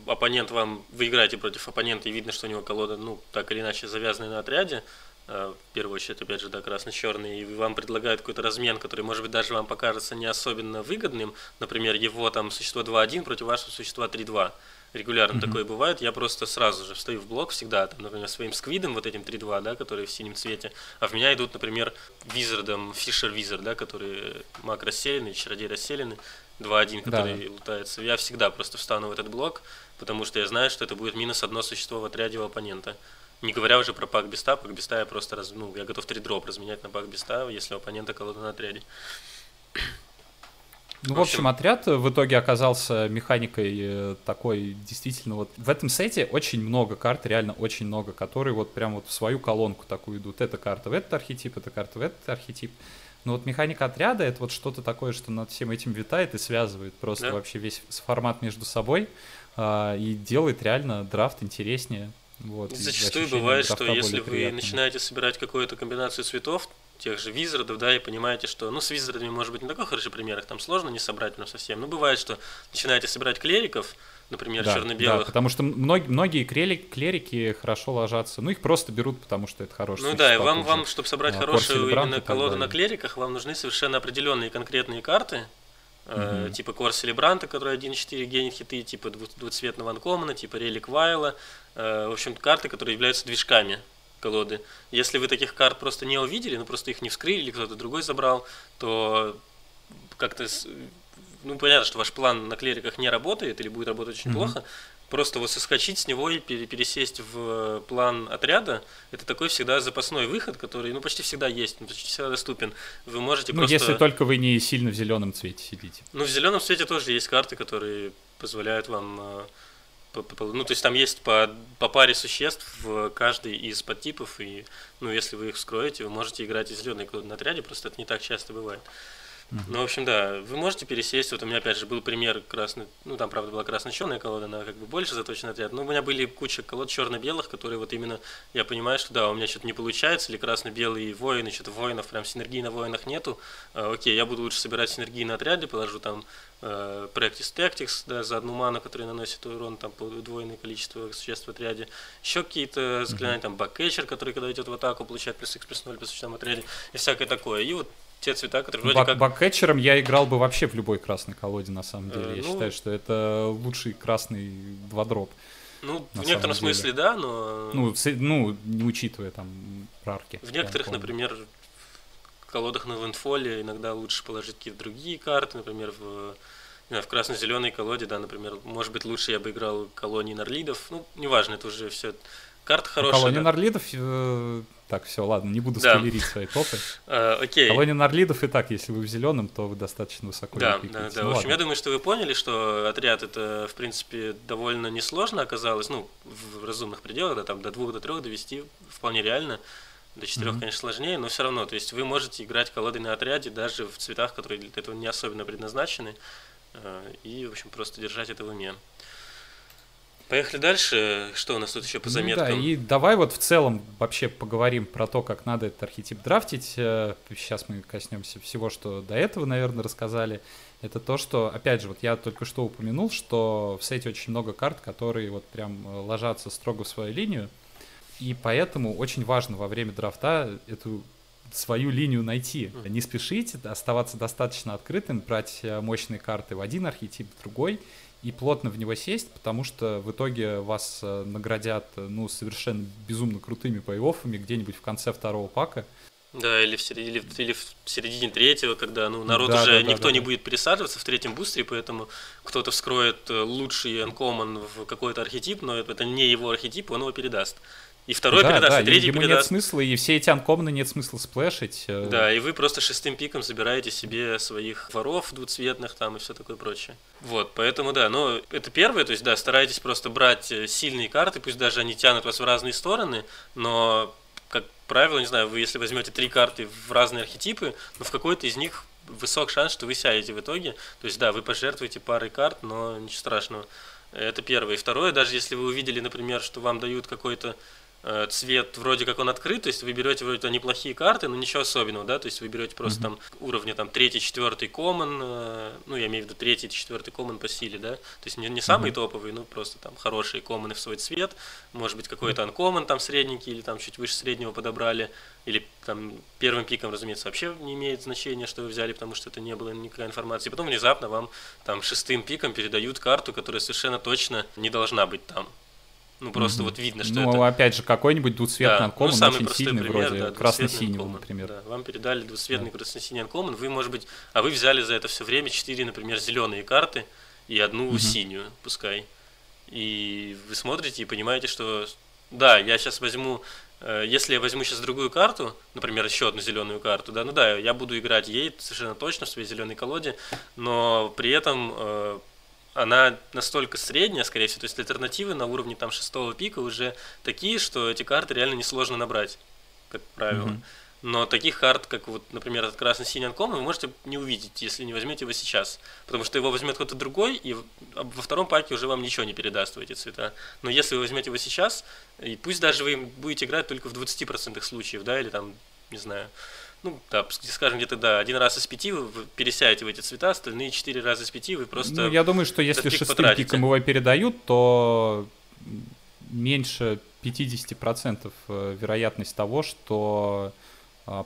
оппонент вам, вы играете против оппонента и видно, что у него колода, ну, так или иначе завязанная на отряде, э, в первую очередь, опять же, да, красно-черный, и вам предлагают какой-то размен, который, может быть, даже вам покажется не особенно выгодным, например, его там существо 2-1 против вашего существа 3-2, регулярно mm-hmm. такое бывает, я просто сразу же встаю в блок всегда, там, например, своим сквидом, вот этим 3-2, да, который в синем цвете, а в меня идут, например, визардом, фишер визар, да, который маг расселенный, чародей расселенный, 2-1, который да. лутается. Я всегда просто встану в этот блок, потому что я знаю, что это будет минус одно существо в отряде у оппонента. Не говоря уже про пак беста, пак беста я просто раз, ну, я готов 3 дроп разменять на пак беста, если у оппонента колода на отряде. Ну, в общем, отряд в итоге оказался механикой э, такой, действительно, вот в этом сете очень много карт, реально очень много, которые вот прям вот в свою колонку такую идут. Эта карта в этот архетип, эта карта в этот архетип. Но вот механика отряда это вот что-то такое, что над всем этим витает и связывает просто да? вообще весь формат между собой а, и делает реально драфт интереснее. Вот, Зачастую бывает, что если вы приятным. начинаете собирать какую-то комбинацию цветов, тех же визардов, да, и понимаете, что, ну, с визардами, может быть, не такой хороший пример, их там сложно не собрать прям совсем, но бывает, что начинаете собирать клериков, например, да, черно-белых. Да, потому что многие, многие клерики, клерики хорошо ложатся. Ну, их просто берут, потому что это хорошие Ну да, и вам, вам чтобы собрать а, хорошую именно колоду на клериках, вам нужны совершенно определенные конкретные карты, Uh-huh. типа Кор Селебранта, который 1.4 генит хиты, типа двуцветного анкомана, типа Релик Вайла. Э, в общем, карты, которые являются движками колоды. Если вы таких карт просто не увидели, ну просто их не вскрыли или кто-то другой забрал, то как-то ну, понятно, что ваш план на клериках не работает или будет работать очень mm-hmm. плохо, просто вот соскочить с него и пересесть в план отряда, это такой всегда запасной выход, который, ну, почти всегда есть, почти всегда доступен. Вы можете ну, просто... если только вы не сильно в зеленом цвете сидите. Ну, в зеленом цвете тоже есть карты, которые позволяют вам... Ну, то есть там есть по, по паре существ в каждый из подтипов, и, ну, если вы их вскроете, вы можете играть и зеленый клод на отряде, просто это не так часто бывает. Ну, в общем, да, вы можете пересесть. Вот у меня, опять же, был пример красный, ну, там, правда, была красно-черная колода, она как бы больше заточена отряд. Но у меня были куча колод черно-белых, которые вот именно, я понимаю, что да, у меня что-то не получается, или красно-белые воины, что-то воинов, прям синергии на воинах нету. А, окей, я буду лучше собирать синергии на отряде, положу там э, Practice Tactics, да, за одну ману, которая наносит урон, там, по удвоенное количество существ в отряде. Еще какие-то заклинания, там, баккетчер, который, когда идет в атаку, получает плюс X, плюс 0, плюс в отряде, и всякое такое. И вот те цвета, которые вроде Бак как... Баккетчером я играл бы вообще в любой красной колоде, на самом деле. Э, я ну... считаю, что это лучший красный два-дроп. Ну, в некотором смысле, да, но... Ну, ну, не учитывая там прарки. В некоторых, например, в колодах на лэндфоле иногда лучше положить какие-то другие карты, например, в в красно-зеленой колоде, да, например, может быть, лучше я бы играл колонии Нарлидов. Ну, неважно, это уже все. Карта хорошая. Колония да. Нарлидов э, так, все, ладно, не буду да. спойлерить свои топы. Uh, окей. Колония Нарлидов и так, если вы в зеленом, то вы достаточно высоко Да, да, да. Ну, в общем, я думаю, что вы поняли, что отряд это, в принципе, довольно несложно оказалось, ну, в разумных пределах, да, там до двух, до трех довести вполне реально. До четырех, mm-hmm. конечно, сложнее, но все равно, то есть вы можете играть колодой на отряде даже в цветах, которые для этого не особенно предназначены, э, и, в общем, просто держать это в уме. Поехали дальше. Что у нас тут еще по заметкам? Ну, да, и давай вот в целом вообще поговорим про то, как надо этот архетип драфтить. Сейчас э, мы коснемся всего, что до этого, наверное, рассказали. Это то, что, опять же, вот я только что упомянул, что в сете очень много карт, которые вот прям э, ложатся строго в свою линию. И поэтому очень важно во время драфта эту свою линию найти. Не спешите, оставаться достаточно открытым, брать э, мощные карты в один архетип, в другой — и плотно в него сесть, потому что в итоге вас э, наградят ну, совершенно безумно крутыми плей-оффами где-нибудь в конце второго пака. Да, или в, середине, или, или в середине третьего, когда ну, народ да, уже да, никто да, не да. будет пересаживаться в третьем бустере, поэтому кто-то вскроет э, лучший анкоман в какой-то архетип, но это не его архетип, он его передаст. И второй да, передаст, да, и третий ему передаст. нет смысла, и все эти анкомны нет смысла сплэшить. Э. Да, и вы просто шестым пиком забираете себе своих воров двуцветных там и все такое прочее. Вот, поэтому да, но это первое, то есть да, старайтесь просто брать э, сильные карты, пусть даже они тянут вас в разные стороны, но как правило, не знаю, вы если возьмете три карты в разные архетипы, но в какой-то из них высок шанс, что вы сядете в итоге. То есть, да, вы пожертвуете парой карт, но ничего страшного. Это первое. И второе, даже если вы увидели, например, что вам дают какой-то цвет вроде как он открыт, то есть вы берете вроде неплохие карты, но ничего особенного, да, то есть вы берете просто mm-hmm. там уровня там третий, четвертый common, э, ну я имею в виду третий, четвертый common по силе, да, то есть не, не самый mm-hmm. топовый, ну просто там хорошие common в свой цвет, может быть какой-то uncommon там средненький или там чуть выше среднего подобрали, или там первым пиком, разумеется, вообще не имеет значения, что вы взяли, потому что это не было никакой информации. Потом внезапно вам там шестым пиком передают карту, которая совершенно точно не должна быть там. Ну, просто mm-hmm. вот видно, что ну, это... Ну, опять же, какой-нибудь двуцветный да. анкоман, ну, очень сильный пример, вроде, да, красно-синего, например. Да, вам передали двуцветный да. красно-синий анкоман, вы, может быть... А вы взяли за это все время четыре, например, зеленые карты и одну mm-hmm. синюю, пускай. И вы смотрите и понимаете, что... Да, я сейчас возьму... Э, если я возьму сейчас другую карту, например, еще одну зеленую карту, да, ну да, я буду играть ей совершенно точно в своей зеленой колоде, но при этом э, она настолько средняя, скорее всего, то есть альтернативы на уровне там шестого пика уже такие, что эти карты реально несложно набрать, как правило. Mm-hmm. Но таких карт, как вот, например, этот красный-синий анком, вы можете не увидеть, если не возьмете его сейчас. Потому что его возьмет кто-то другой, и во втором паке уже вам ничего не передаст в эти цвета. Но если вы возьмете его сейчас, и пусть даже вы будете играть только в 20% случаев, да, или там, не знаю, ну, да, скажем, где-то, да, один раз из пяти вы пересядете в эти цвета, остальные четыре раза из пяти вы просто... Ну, я думаю, что если шестым потратите. пиком его передают, то меньше 50% э, вероятность того, что а,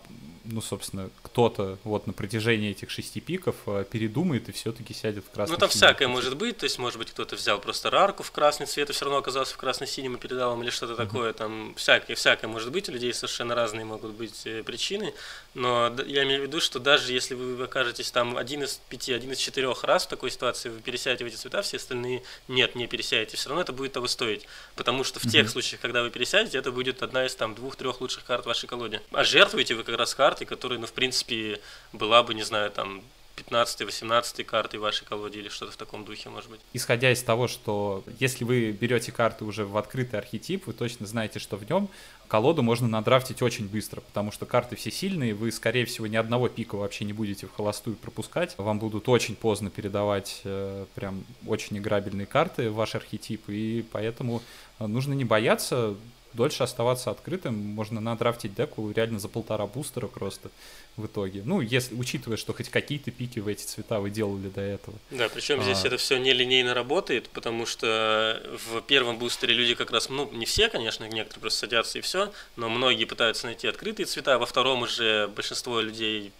ну, собственно, кто-то вот на протяжении этих шести пиков а, передумает и все-таки сядет в красный Ну, там всякое может быть, то есть, может быть, кто-то взял просто рарку в красный цвет и все равно оказался в красный-синем и передал им или что-то uh-huh. такое, там всякое, всякое может быть, у людей совершенно разные могут быть э, причины, но я имею в виду, что даже если вы окажетесь там один из пяти, один из четырех раз в такой ситуации, вы пересядете в эти цвета, все остальные нет, не пересядете, все равно это будет того стоить, потому что в uh-huh. тех случаях, когда вы пересядете, это будет одна из там двух-трех лучших карт в вашей колоде. А жертвуете вы как раз картой, которая, ну, в принципе, была бы, не знаю, там, 15-18 картой вашей колоде или что-то в таком духе, может быть. Исходя из того, что если вы берете карты уже в открытый архетип, вы точно знаете, что в нем колоду можно надрафтить очень быстро, потому что карты все сильные, вы, скорее всего, ни одного пика вообще не будете в холостую пропускать, вам будут очень поздно передавать э, прям очень играбельные карты в ваш архетип, и поэтому э, нужно не бояться, дольше оставаться открытым, можно надрафтить деку реально за полтора бустера просто в итоге. Ну, если учитывая, что хоть какие-то пики в эти цвета вы делали до этого. Да, причем а... здесь это все нелинейно работает, потому что в первом бустере люди как раз, ну, не все, конечно, некоторые просто садятся и все, но многие пытаются найти открытые цвета, во втором уже большинство людей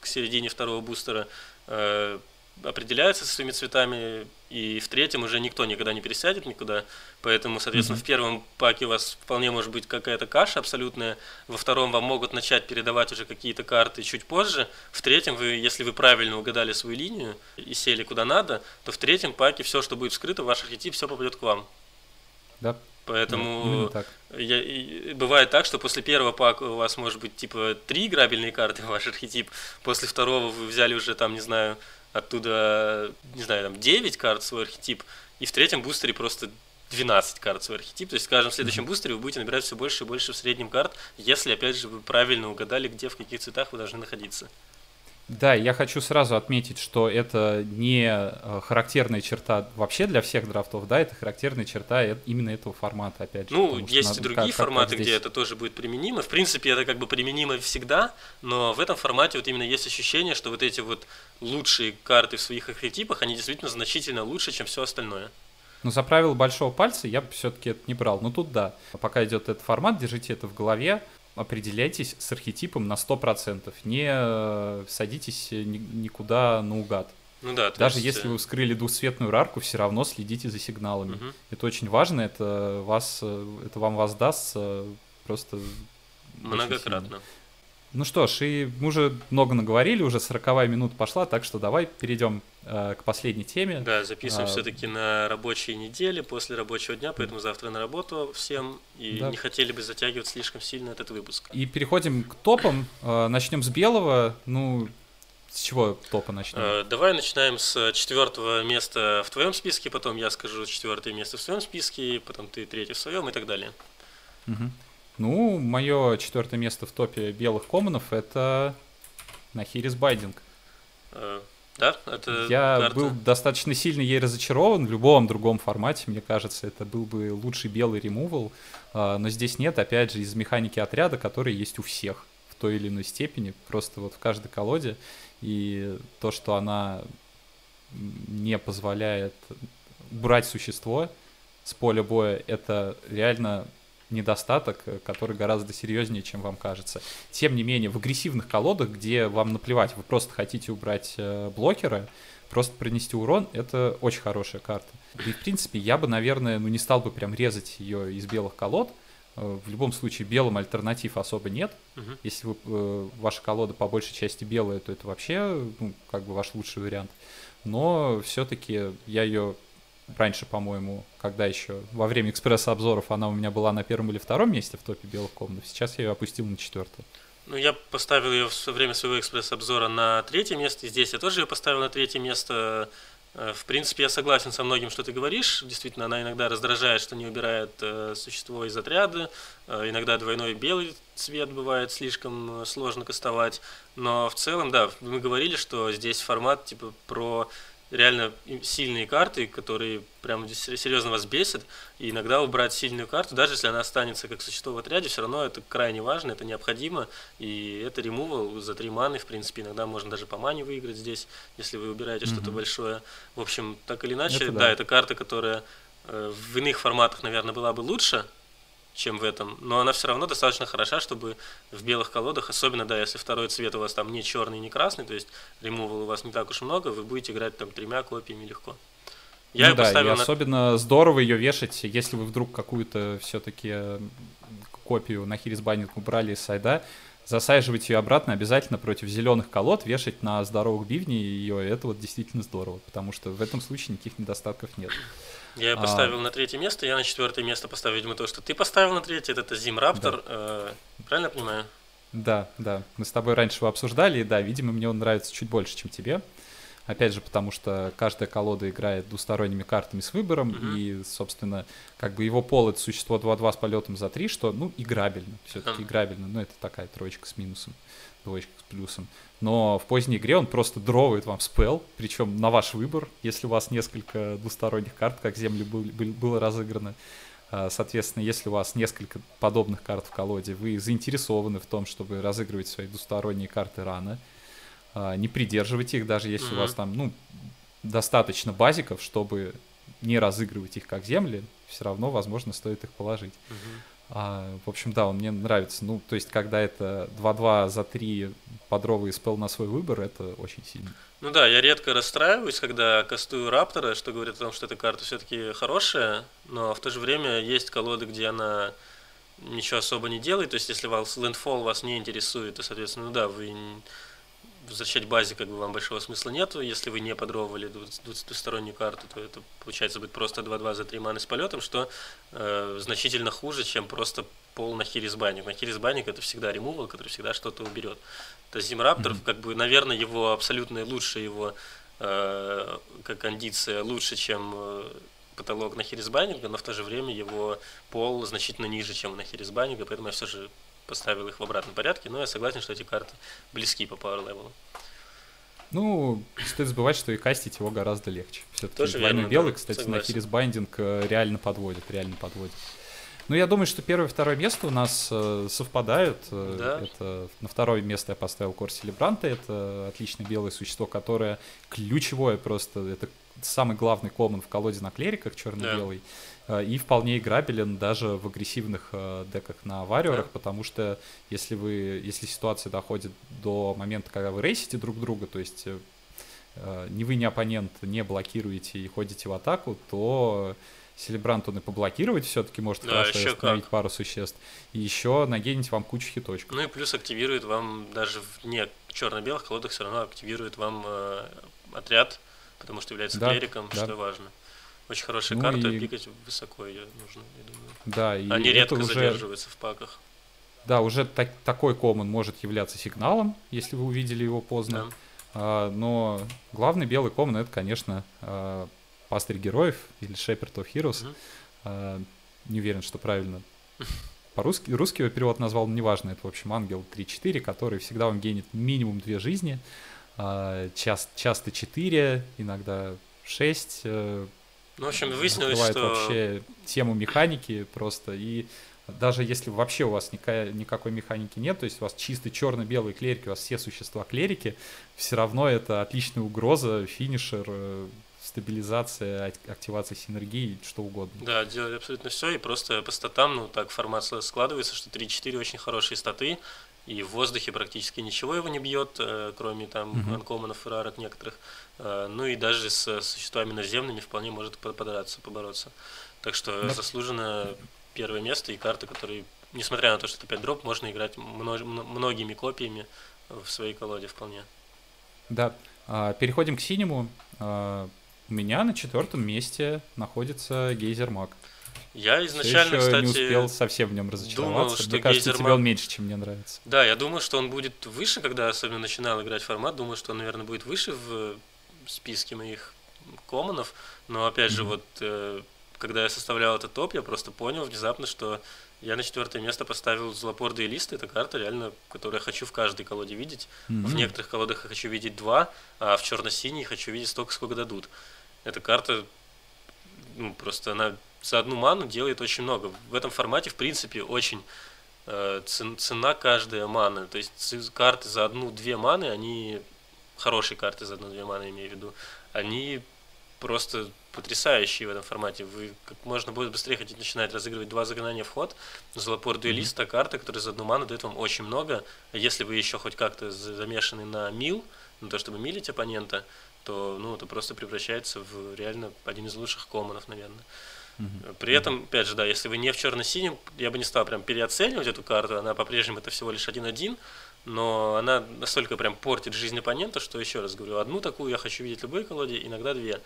к середине второго бустера э, определяется со своими цветами, и в третьем уже никто никогда не пересядет никуда, поэтому, соответственно, mm-hmm. в первом паке у вас вполне может быть какая-то каша абсолютная, во втором вам могут начать передавать уже какие-то карты чуть позже, в третьем, вы, если вы правильно угадали свою линию и сели куда надо, то в третьем паке все, что будет вскрыто, ваш архетип, все попадет к вам. Да. Поэтому да, так. Я, и, бывает так, что после первого пака у вас может быть типа три играбельные карты в ваш архетип, после второго вы взяли уже там, не знаю, оттуда, не знаю, там 9 карт свой архетип, и в третьем бустере просто 12 карт свой архетип. То есть, в следующем бустере вы будете набирать все больше и больше в среднем карт, если, опять же, вы правильно угадали, где, в каких цветах вы должны находиться. Да, я хочу сразу отметить, что это не э, характерная черта вообще для всех драфтов, да, это характерная черта именно этого формата, опять же. Ну, есть надо, и другие как, форматы, как здесь... где это тоже будет применимо. В принципе, это как бы применимо всегда, но в этом формате вот именно есть ощущение, что вот эти вот лучшие карты в своих архетипах, они действительно значительно лучше, чем все остальное. Ну, за правило большого пальца я бы все-таки это не брал. Ну, тут да. Пока идет этот формат, держите это в голове определяйтесь с архетипом на 100%, не э, садитесь никуда наугад. Ну да, Даже есть... если вы вскрыли двухцветную рарку, все равно следите за сигналами. Угу. Это очень важно, это, вас, э, это вам воздастся просто многократно. Ну что ж, и мы уже много наговорили, уже 40 минут пошла, так что давай перейдем э, к последней теме. Да, записываем а, все-таки на рабочие недели, после рабочего дня, поэтому завтра на работу всем, и да. не хотели бы затягивать слишком сильно этот выпуск. И переходим к топам. Э, начнем с белого. Ну, с чего топа начнем? Э, давай начинаем с четвертого места в твоем списке, потом я скажу четвертое место в своем списке, потом ты третье в своем и так далее. Угу. Ну, мое четвертое место в топе белых коммонов это Нахирис Байдинг. Э, да, это Я карта. был достаточно сильно ей разочарован в любом другом формате, мне кажется, это был бы лучший белый ремувал, а, но здесь нет, опять же, из механики отряда, который есть у всех в той или иной степени, просто вот в каждой колоде, и то, что она не позволяет брать существо с поля боя, это реально недостаток, который гораздо серьезнее, чем вам кажется. Тем не менее, в агрессивных колодах, где вам наплевать, вы просто хотите убрать э, блокера, просто принести урон, это очень хорошая карта. И, в принципе, я бы, наверное, ну, не стал бы прям резать ее из белых колод. Э, в любом случае, белым альтернатив особо нет. Мгм. Если вы, э, ваша колода по большей части белая, то это вообще, ну, как бы ваш лучший вариант. Но все-таки я ее раньше, по-моему, когда еще во время экспресс-обзоров она у меня была на первом или втором месте в топе белых комнат. Сейчас я ее опустил на четвертое. Ну, я поставил ее во время своего экспресс-обзора на третье место. Здесь я тоже ее поставил на третье место. Э, В принципе, я согласен со многим, что ты говоришь. Действительно, она иногда раздражает, что не убирает э, существо из отряда. Э, иногда двойной белый цвет бывает слишком э, сложно кастовать. Но в целом, да, мы говорили, что здесь формат типа про реально сильные карты, которые прям серьезно вас бесят. И иногда убрать сильную карту, даже если она останется как существо в отряде, все равно это крайне важно, это необходимо. И это ремувал за три маны, в принципе, иногда можно даже по мане выиграть здесь, если вы убираете что-то Мгм. большое. В общем, так или иначе, Это да. да. это карта, которая э, в иных форматах, наверное, была бы лучше, чем в этом, но она все равно достаточно хороша, чтобы в белых колодах, особенно, да, если второй цвет у вас там не черный, не красный, то есть ремувал у вас не так уж много, вы будете играть там тремя копиями легко. Я ну да, и на особенно здорово ее вешать, если вы вдруг какую-то все-таки копию на Хирис Байнинг убрали из сайда, засаживать ее обратно обязательно против зеленых колод, вешать на здоровых бивней ее, это вот действительно здорово, потому что в этом случае никаких недостатков нет. Я А. поставил на третье место, я на четвертое место поставил, видимо, то, что ты поставил на третье, это Зим Раптор. э, правильно я понимаю? Да, да, мы с тобой раньше его обсуждали, и да, видимо, мне он нравится чуть больше, чем тебе. Опять же, потому что каждая колода играет двусторонними картами с выбором, Мгм. и, собственно, как бы его пол — это существо 2-2 с полетом за 3, что, ну, играбельно, все-таки Ага. играбельно, но это такая троечка с минусом, двоечка с плюсом. Но в поздней игре он просто дровает вам спел, причем на ваш выбор, если у вас несколько двусторонних карт, как земли был- был- было разыграно. А, Соответственно, если у вас несколько подобных карт в колоде, вы заинтересованы в том, чтобы разыгрывать свои двусторонние карты рано, не придерживайте их, даже если у вас там, ну, достаточно базиков, чтобы не разыгрывать их как земли, все равно, возможно, стоит их положить. А, в общем, да, он мне нравится. Ну, то есть, когда это 2-2 за 3 подровый спел на свой выбор, это очень сильно. Ну да, я редко расстраиваюсь, когда кастую Раптора, что говорит о том, что эта карта все-таки хорошая, но в то же время есть колоды, где она ничего особо не делает. То есть, если вас Landfall вас не интересует, то, соответственно, ну да, вы возвращать базе как бы вам большого смысла нету. Если вы не подровывали двустороннюю карту, то это получается будет просто 2-2 за 3 маны с полетом, что э, значительно хуже, чем просто пол на Хирисбайник. На Хирисбайник это всегда ремувал, который всегда что-то уберет. Это Зимраптор, Мгм. как бы, наверное, его абсолютно лучше его э, как кондиция лучше, чем э, потолок Nahiri's Binding а, но в то же время его пол значительно ниже, чем Nahiri's Binding а, поэтому я все же поставил их в обратном порядке, но я согласен, что эти карты близки по power level у. Не стоит забывать, что и кастить его гораздо легче. Все-таки двойной белый, да, кстати, согласен. Nahiri's Binding э, реально подводит, реально подводит. Ну, я думаю, что первое и второе место у нас э, совпадают. Э, Да. Это на второе место я поставил Kor Celebrant а. Это отличное белое существо, которое ключевое просто. Это самый главный коммон в колоде на клериках черно-белый. Э, И вполне играбелен даже в агрессивных э, деках на варьерах, Да. потому что если вы, если ситуация доходит до момента, когда вы рейсите друг друга, то есть э, э, ни вы, ни оппонент не блокируете и ходите в атаку, то Селебрант он и поблокировать все-таки может Да, хорошо и ещё остановить как. пару существ. И еще нагенить вам кучу хиточков. Ну и плюс активирует вам даже в не черно-белых колодах все равно активирует вам э, отряд, потому что является Да, клериком, да. что важно. Очень хорошая Ну карта, и- пикать высоко ее нужно, я думаю. Да, и Они редко уже, задерживаются в паках. да, уже так- такой коммон может являться сигналом, если вы увидели его поздно. Да. А, но главный белый коммон это, конечно, а, пастырь героев или Shepherd of Heroes. Мгм. А, не уверен, что правильно по-русски. Русский его перевод назвал, но неважно, это, в общем, ангел 3-4, который всегда вам генит минимум две жизни. а, часто 4, иногда 6. Ну, в общем, выяснилось, что... вообще тему механики просто, и даже если вообще у вас никакой, никакой механики нет, то есть у вас чисто черно-белые клерики, у вас все существа клерики, все равно это отличная угроза, финишер, э, стабилизация, активация синергии, что угодно. Да, делать абсолютно все, и просто по статам, ну, так формат складывается, что 3-4 очень хорошие статы, и в воздухе практически ничего его не бьет, э, кроме там mm-hmm. анкоманов и рарок некоторых. Э, ну и даже с существами наземными вполне может подраться, побороться. Так что заслуженно первое место и карты, которые, несмотря на то, что это 5 дроп, можно играть множ- многими копиями в своей колоде вполне. Да. А, переходим к синему. А, у меня на четвертом месте находится Гейзер Маг. Я изначально, еще кстати, не успел совсем в нем разочароваться. Думал, что мне кажется, тебе он меньше, чем мне нравится. Да, я думаю, что он будет выше, когда особенно начинал играть формат. Думаю, что он, наверное, будет выше в списке моих коммонов. Но опять mm-hmm. же, вот э, когда я составлял этот топ, я просто понял внезапно, что я на четвертое место поставил Злопорды и Листы. Это карта, реально, которую я хочу в каждой колоде видеть. Mm-hmm. В некоторых колодах я хочу видеть два, а в черно-синий хочу видеть столько, сколько дадут. Эта карта, ну, просто она за одну ману делает очень много. В этом формате, в принципе, очень э, цена каждая маны. То есть карты за одну-две маны, они хорошие карты за одну-две маны, имею в виду, они просто потрясающие в этом формате. Вы как можно будет быстрее хотите начинать разыгрывать два заклинания в ход. Золопор дуэлиста, mm-hmm. карта, которая за одну ману дает вам очень много. Если вы еще хоть как-то замешаны на мил, на то, чтобы милить оппонента, то ну, это просто превращается в реально один из лучших коммонов, наверное. При этом, опять же, да, если вы не в черно-синем, я бы не стал прям переоценивать эту карту, она по-прежнему это всего лишь 1-1, но она настолько прям портит жизнь оппонента, что, еще раз говорю, одну такую я хочу видеть в любой колоде, иногда две.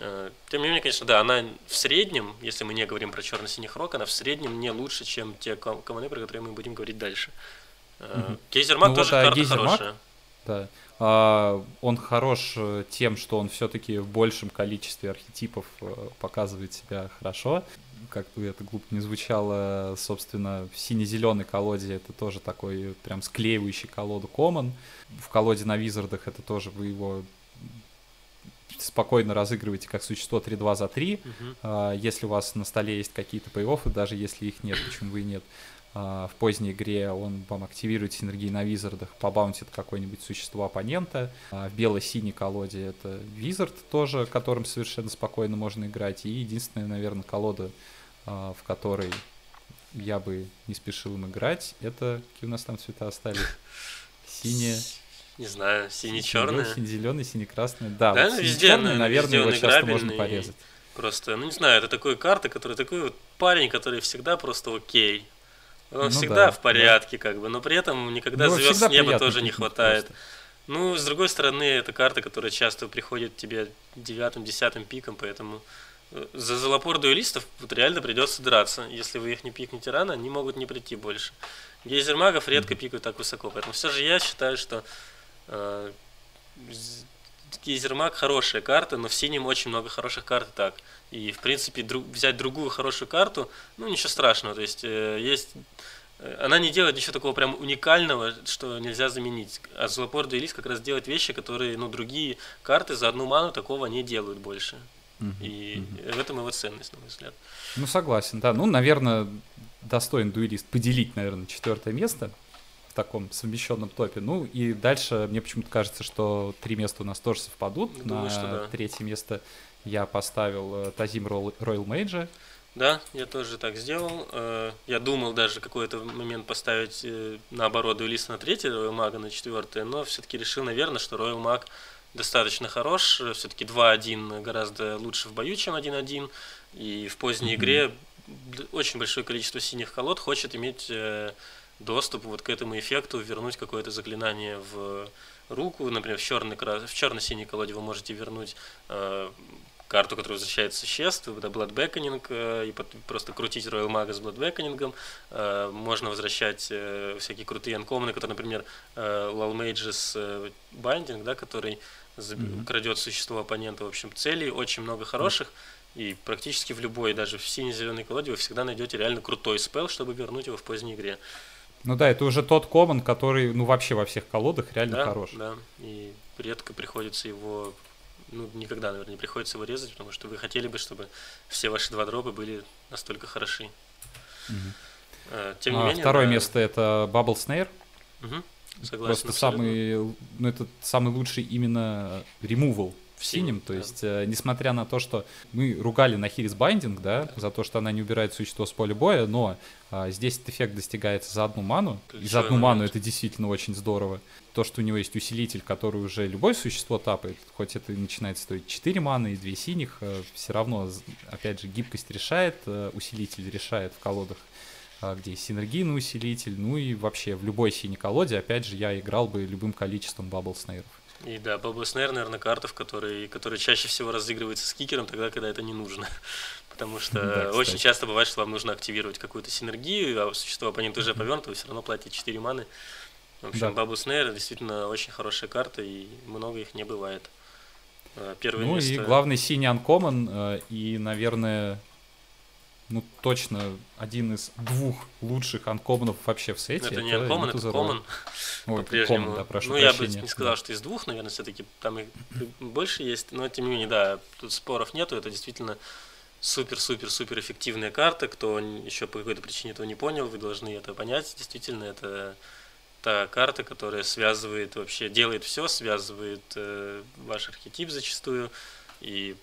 Э, тем не менее, конечно, да, она в среднем, если мы не говорим про черно-синих рок, она в среднем не лучше, чем те команды, про которые мы будем говорить дальше. Угу. Ну, тоже вот, а карта Гейзермаг, хорошая. Да. А, он хорош э, тем, что он все-таки в большем количестве архетипов э, показывает себя хорошо. Как бы это глупо не звучало, собственно, в сине-зеленой колоде это тоже такой прям склеивающий колоду Common. В колоде на Визардах это тоже вы его спокойно разыгрываете как существо 3-2 за 3. Uh-huh. А, если у вас на столе есть какие-то пейофы, даже если их нет, почему бы и нет, в поздней игре он вам активирует синергии на визардах, побаунтит какое-нибудь существо оппонента. А в бело-синей колоде это визард тоже, которым совершенно спокойно можно играть. И единственная, наверное, колода, а, в которой я бы не спешил им играть, это какие у нас там цвета остались? Синие. Не знаю, сине-черный. Сине-зеленый, сине-красный. Да, да вот ну, везде, наверное, его часто можно порезать. Просто, ну не знаю, это такой карта, который такой вот парень, который всегда просто окей. Он ну, всегда да, в порядке, да. как бы, но при этом никогда ну, звезд с неба тоже не хватает. Просто. Ну, с другой стороны, это карта, которая часто приходит тебе девятым, десятым пиком, поэтому э, за золопор дуэлистов вот реально придется драться. Если вы их не пикнете рано, они могут не прийти больше. Гейзер магов редко пикают так высоко, поэтому все же я считаю, что э, гейзер маг хорошая карта, но в синем очень много хороших карт и так. И, в принципе, друг, взять другую хорошую карту, ну, ничего страшного. То есть, э, есть э, она не делает ничего такого прям уникального, что нельзя заменить. А Злопор Дуэлис как раз делает вещи, которые, ну, другие карты за одну ману такого не делают больше. Uh-huh, и uh-huh. в этом его ценность, на мой взгляд. Ну, согласен, да. Ну, наверное, достоин дуэлист поделить, наверное, четвертое место в таком совмещенном топе. Ну, и дальше мне почему-то кажется, что три места у нас тоже совпадут. Думаю, на что да. третье место я поставил э, Тазим Royal Mage. Да, я тоже так сделал. Э, я думал даже какой-то момент поставить э, наоборот дуэлиста на третье, Royal Мага на четвертое, но все-таки решил, наверное, что Royal Mag достаточно хорош. Все-таки 2-1 гораздо лучше в бою, чем 1-1. И в поздней mm-hmm. игре очень большое количество синих колод хочет иметь доступ вот к этому эффекту, вернуть какое-то заклинание в руку. Например, в, черный, в черно-синей колоде вы можете вернуть карту, которая возвращает существ, это Beckoning, э, и просто крутить Royal Maga с Beckoning. Э, можно возвращать э, всякие крутые анкоманы, которые, например, Lal Mages Binding, да, который mm-hmm. крадет существо оппонента. В общем, целей очень много хороших. И практически в любой, даже в сине-зеленой колоде, вы всегда найдете реально крутой спел, чтобы вернуть его в поздней игре. Ну да, это уже тот коман, который, ну, вообще во всех колодах реально да, хорош. Да, и редко приходится его ну, никогда, наверное, не приходится его резать, потому что вы хотели бы, чтобы все ваши два дропа были настолько хороши. Угу. Тем не а, менее, второе да... место это Bubble Snare. Угу. Согласен. Просто абсолютно. самый, ну, это самый лучший именно removal в синем, то есть, э, несмотря на то, что мы ругали на Хирис Байндинг, да, за то, что она не убирает существо с поля боя, но а, здесь этот эффект достигается за одну ману, Ключевой и за одну момент. ману это действительно очень здорово. То, что у него есть усилитель, который уже любое существо тапает, хоть это и начинает стоить 4 маны и 2 синих, э, все равно, опять же, гибкость решает, э, усилитель решает в колодах а, где есть синергийный усилитель, ну и вообще в любой синей колоде, опять же, я играл бы любым количеством бабл снейров. И да, Bubble Snare, наверное, карта, в которой, которая чаще всего разыгрывается с кикером тогда, когда это не нужно. Потому что да, очень часто бывает, что вам нужно активировать какую-то синергию, а существо оппонента уже повернуто, вы все равно платите 4 маны. В общем, да. Bubble Snare действительно очень хорошая карта, и много их не бывает. Э, первое ну место... и главный синий анкоман, э, и, наверное, ну, точно один из двух лучших анкоманов вообще в сете. Это, не анкоман, это коман. Ой, коман, да, прошу Ну, прощения. я бы не сказал, что из двух, наверное, все-таки там их больше есть, но тем не менее, да, тут споров нету, это действительно супер-супер-супер эффективная карта, кто еще по какой-то причине этого не понял, вы должны это понять, действительно, это та карта, которая связывает вообще, делает все, связывает э, ваш архетип зачастую, и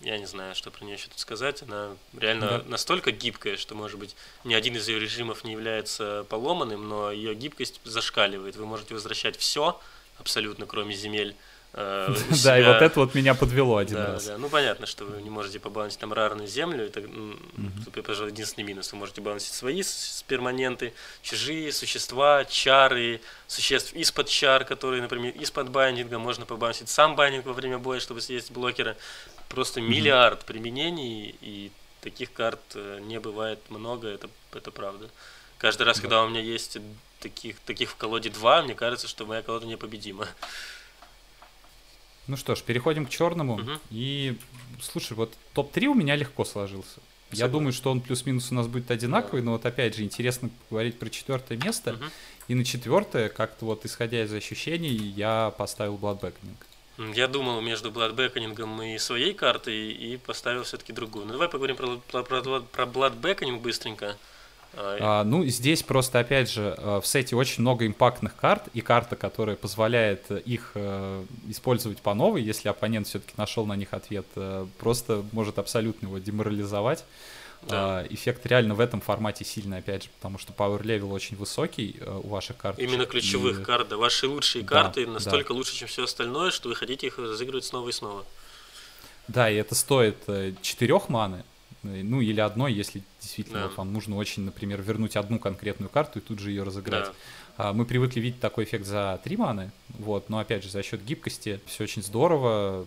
я не знаю, что про нее еще тут сказать. Она реально да. настолько гибкая, что, может быть, ни один из ее режимов не является поломанным, но ее гибкость зашкаливает. Вы можете возвращать все, абсолютно, кроме земель. Э, да, и вот это вот меня подвело один раз. Да, ну понятно, что вы не можете побаунсить там рарную землю, это, пожалуй, единственный минус. Вы можете баунсить свои перманенты, чужие существа, чары, существ из-под чар, которые, например, из-под binding а можно побаунсить сам binding во время боя, чтобы съесть блокера. Просто миллиард применений, и таких карт э, не бывает много, это, это правда. Каждый раз, да. когда у меня есть таких, таких в колоде два, мне кажется, что моя колода непобедима. Ну что ж, переходим к черному. Угу. И слушай, вот топ-3 у меня легко сложился. Я думаю, что он плюс-минус у нас будет одинаковый, да. но вот опять же интересно поговорить про четвертое место. Угу. И на четвертое, как-то вот исходя из ощущений, я поставил Blood Beckoning. Я думал между бладбеконингом и своей картой и поставил все-таки другую. Ну давай поговорим про, про, про, про бладбеконинг быстренько. А, ну, здесь просто, опять же, э, в сете очень много импактных карт, и карта, которая позволяет их э, использовать по новой, если оппонент все-таки нашел на них ответ, э, просто может абсолютно его деморализовать. Да. Uh, эффект реально в этом формате сильный, опять же, потому что power level очень высокий uh, у ваших карт. Именно ключевых и... карт, да. Ваши лучшие да, карты настолько да. лучше, чем все остальное, что вы хотите их разыгрывать снова и снова. Да, и это стоит четырех маны, ну или одной, если действительно да. вот вам нужно очень, например, вернуть одну конкретную карту и тут же ее разыграть. Да. А, мы привыкли видеть такой эффект за три маны, вот, но опять же за счет гибкости все очень здорово.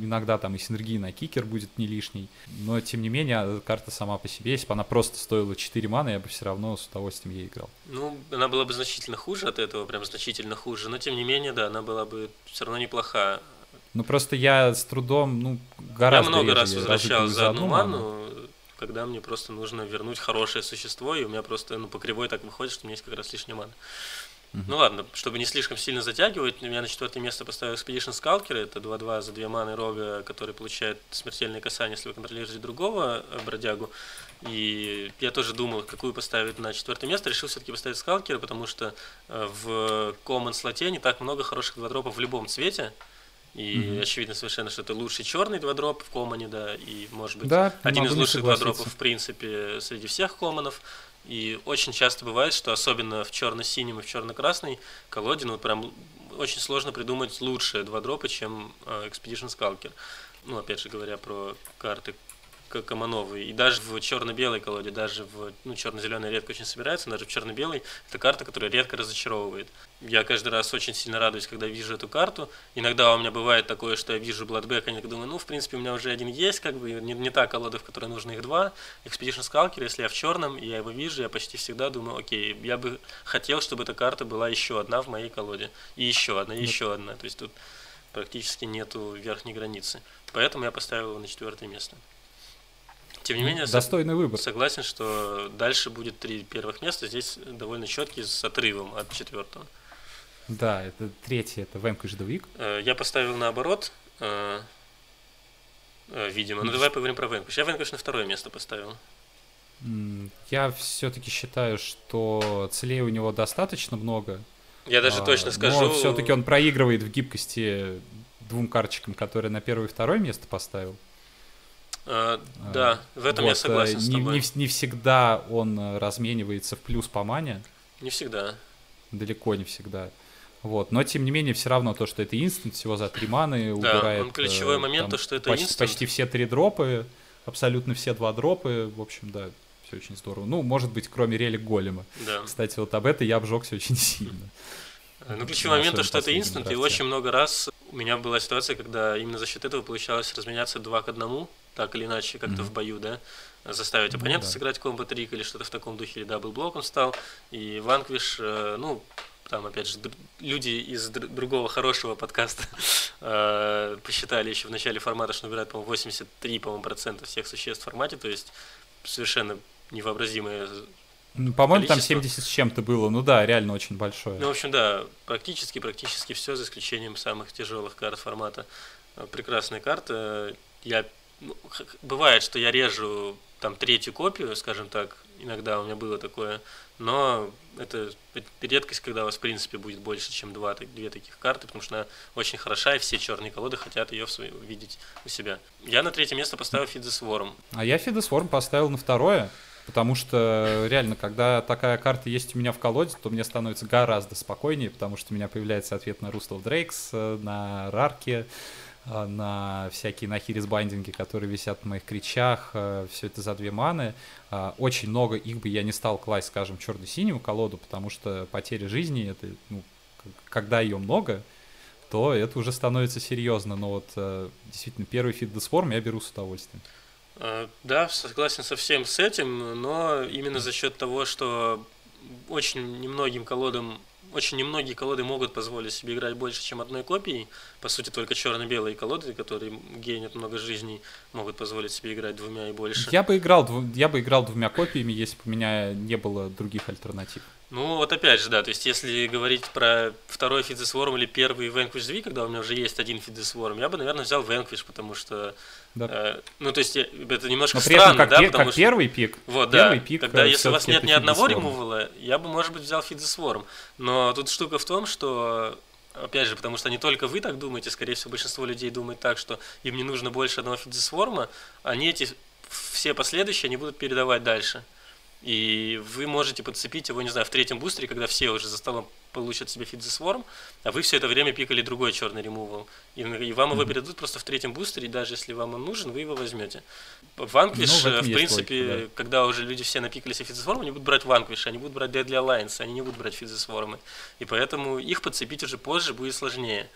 Иногда там и синергия на кикер будет не лишней, но тем не менее карта сама по себе, если бы она просто стоила 4 маны, я бы все равно с удовольствием ей играл. Ну, она была бы значительно хуже от этого, прям значительно хуже, но тем не менее, да, она была бы все равно неплохая. Ну просто я с трудом, ну, гораздо Я много раз возвращал за одну ману, ману, когда мне просто нужно вернуть хорошее существо, и у меня просто, ну, по кривой так выходит, что у меня есть как раз лишняя мана. Ну ладно, чтобы не слишком сильно затягивать, я на четвертое место поставил Expedition Skulker, это 2-2 за 2 маны рога, который получает смертельное касание, если вы контролируете другого э, бродягу. И я тоже думал, какую поставить на четвертое место, решил все-таки поставить Скалкера, потому что э, в Common слоте не так много хороших двадропов в любом цвете, и mm-hmm. очевидно совершенно, что это лучший черный два дроп в комане, да, и может быть да, один из лучших два дропов в принципе среди всех команов. И очень часто бывает, что особенно в черно-синем и в черно-красной колоде, ну прям очень сложно придумать лучшие два дропа, чем э, Expedition Skulker. Ну, опять же говоря про карты комановый. И даже в черно-белой колоде, даже в ну, черно-зеленой редко очень собирается, даже в черно-белой это карта, которая редко разочаровывает. Я каждый раз очень сильно радуюсь, когда вижу эту карту. Иногда у меня бывает такое, что я вижу Bloodback, и думаю, ну, в принципе, у меня уже один есть, как бы, не, не та колода, в которой нужно их два. Expedition Skulker, если я в черном, и я его вижу, я почти всегда думаю, окей, я бы хотел, чтобы эта карта была еще одна в моей колоде. И еще одна, и еще одна. То есть тут практически нету верхней границы. Поэтому я поставил его на четвертое место. Тем не менее, достойный выбор. Согласен, что дальше будет три первых места. Здесь довольно четкий с отрывом от четвертого. Да, это третий, это Vanquish the Week. Э, я поставил наоборот, э, видимо. Ну, давай поговорим про Vanquish. Я Vanquish на второе место поставил. Я все-таки считаю, что целей у него достаточно много. Я даже а, точно скажу. Но все-таки он проигрывает в гибкости двум карточкам, которые на первое и второе место поставил. А, да, в этом вот, я согласен не, с тобой. Не, не всегда он разменивается в плюс по мане. Не всегда. Далеко не всегда. Вот. Но тем не менее, все равно то, что это инстант, всего за три маны, убирает. Он ключевой момент, там, то, что это почти, почти все три дропы, абсолютно все два дропы. В общем, да, все очень здорово. Ну, может быть, кроме релик голема. Да. Кстати, вот об этом я обжегся очень сильно. Ну, ключевой момент то, что это instant, и очень много раз у меня была ситуация, когда именно за счет этого получалось разменяться два к одному, так или иначе, как-то mm-hmm. в бою, да, заставить ну оппонента mm-hmm. сыграть combat trick или что-то в таком духе, или double-block он стал, и Vanquish, э, ну, там, опять же, люди из другого хорошего подкаста э, посчитали еще в начале формата, что набирает, по-моему, 83, по-моему, процента всех существ в формате, то есть совершенно невообразимое по-моему, там 70 с чем-то было. Ну да, реально очень большое. Ну, в общем, да, практически, практически все, за исключением самых тяжелых карт формата. Э, прекрасная карта. Я ну, бывает, что я режу там третью копию, скажем так, иногда у меня было такое, но это редкость, когда у вас, в принципе, будет больше, чем два, две таких карты, потому что она очень хороша, и все черные колоды хотят ее в свою, видеть у себя. Я на третье место поставил Фидес Ворм. А я Фидес Ворм поставил на второе. Потому что реально, когда такая карта есть у меня в колоде, то мне становится гораздо спокойнее, потому что у меня появляется ответ на Рустов Дрейкс, э, на Рарке, на всякие нахирис байдинги, которые висят на моих кричах, э, все это за две маны. Очень много их бы я не стал класть, скажем, черно-синюю колоду, потому что потеря жизни, это, ну, когда ее много, то это уже становится серьезно. Но вот действительно первый Feed the Swarm я беру с удовольствием. Э, да, согласен со всем с этим, но именно за счет того, что очень немногим колодам, очень немногие колоды могут позволить себе играть больше, чем одной копией. По сути, только черно-белые колоды, которые гейнят много жизней, могут позволить себе играть двумя и больше. Я бы играл, я бы играл двумя копиями, если бы у меня не было других альтернатив. Ну, вот опять же, да, то есть если говорить про второй Feed the Swarm или первый Vanquish the, когда у меня уже есть один Feed the Swarm, я бы, наверное, взял Vanquish, потому что, да. э, ну, то есть это немножко Но при странно, этом, как да, пер, потому как что... первый пик, вот, первый да, пик, когда если у вас нет ни одного ремувала, я бы, может быть, взял Feed the Swarm, но тут штука в том, что Опять же, потому что не только вы так думаете, скорее всего, большинство людей думает так, что им не нужно больше одного Feed the Swarm а, они эти все последующие они будут передавать дальше. И вы можете подцепить его, не знаю, в третьем бустере, когда все уже за столом получат себе Feed the Swarm, а вы все это время пикали другой черный ремувал. И, и вам его передадут просто в третьем бустере, и даже если вам он нужен, вы его возьмете. Vanquish, ну, в, в принципе, логика, да. когда уже люди все напикали себе Feed the Swarm, они будут брать Vanquish, они будут брать Deadly Alliance, они не будут брать Feed the Swarm. И поэтому их подцепить уже позже будет сложнее.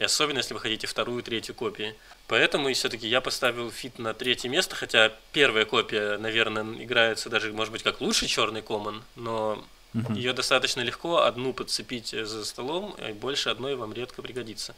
И особенно, если вы хотите вторую, третью копии. Поэтому и все-таки я поставил Feed на третье место, хотя первая копия, наверное, играется даже, может быть, как лучше черный common, но угу. ее достаточно легко одну подцепить за столом, и больше одной вам редко пригодится.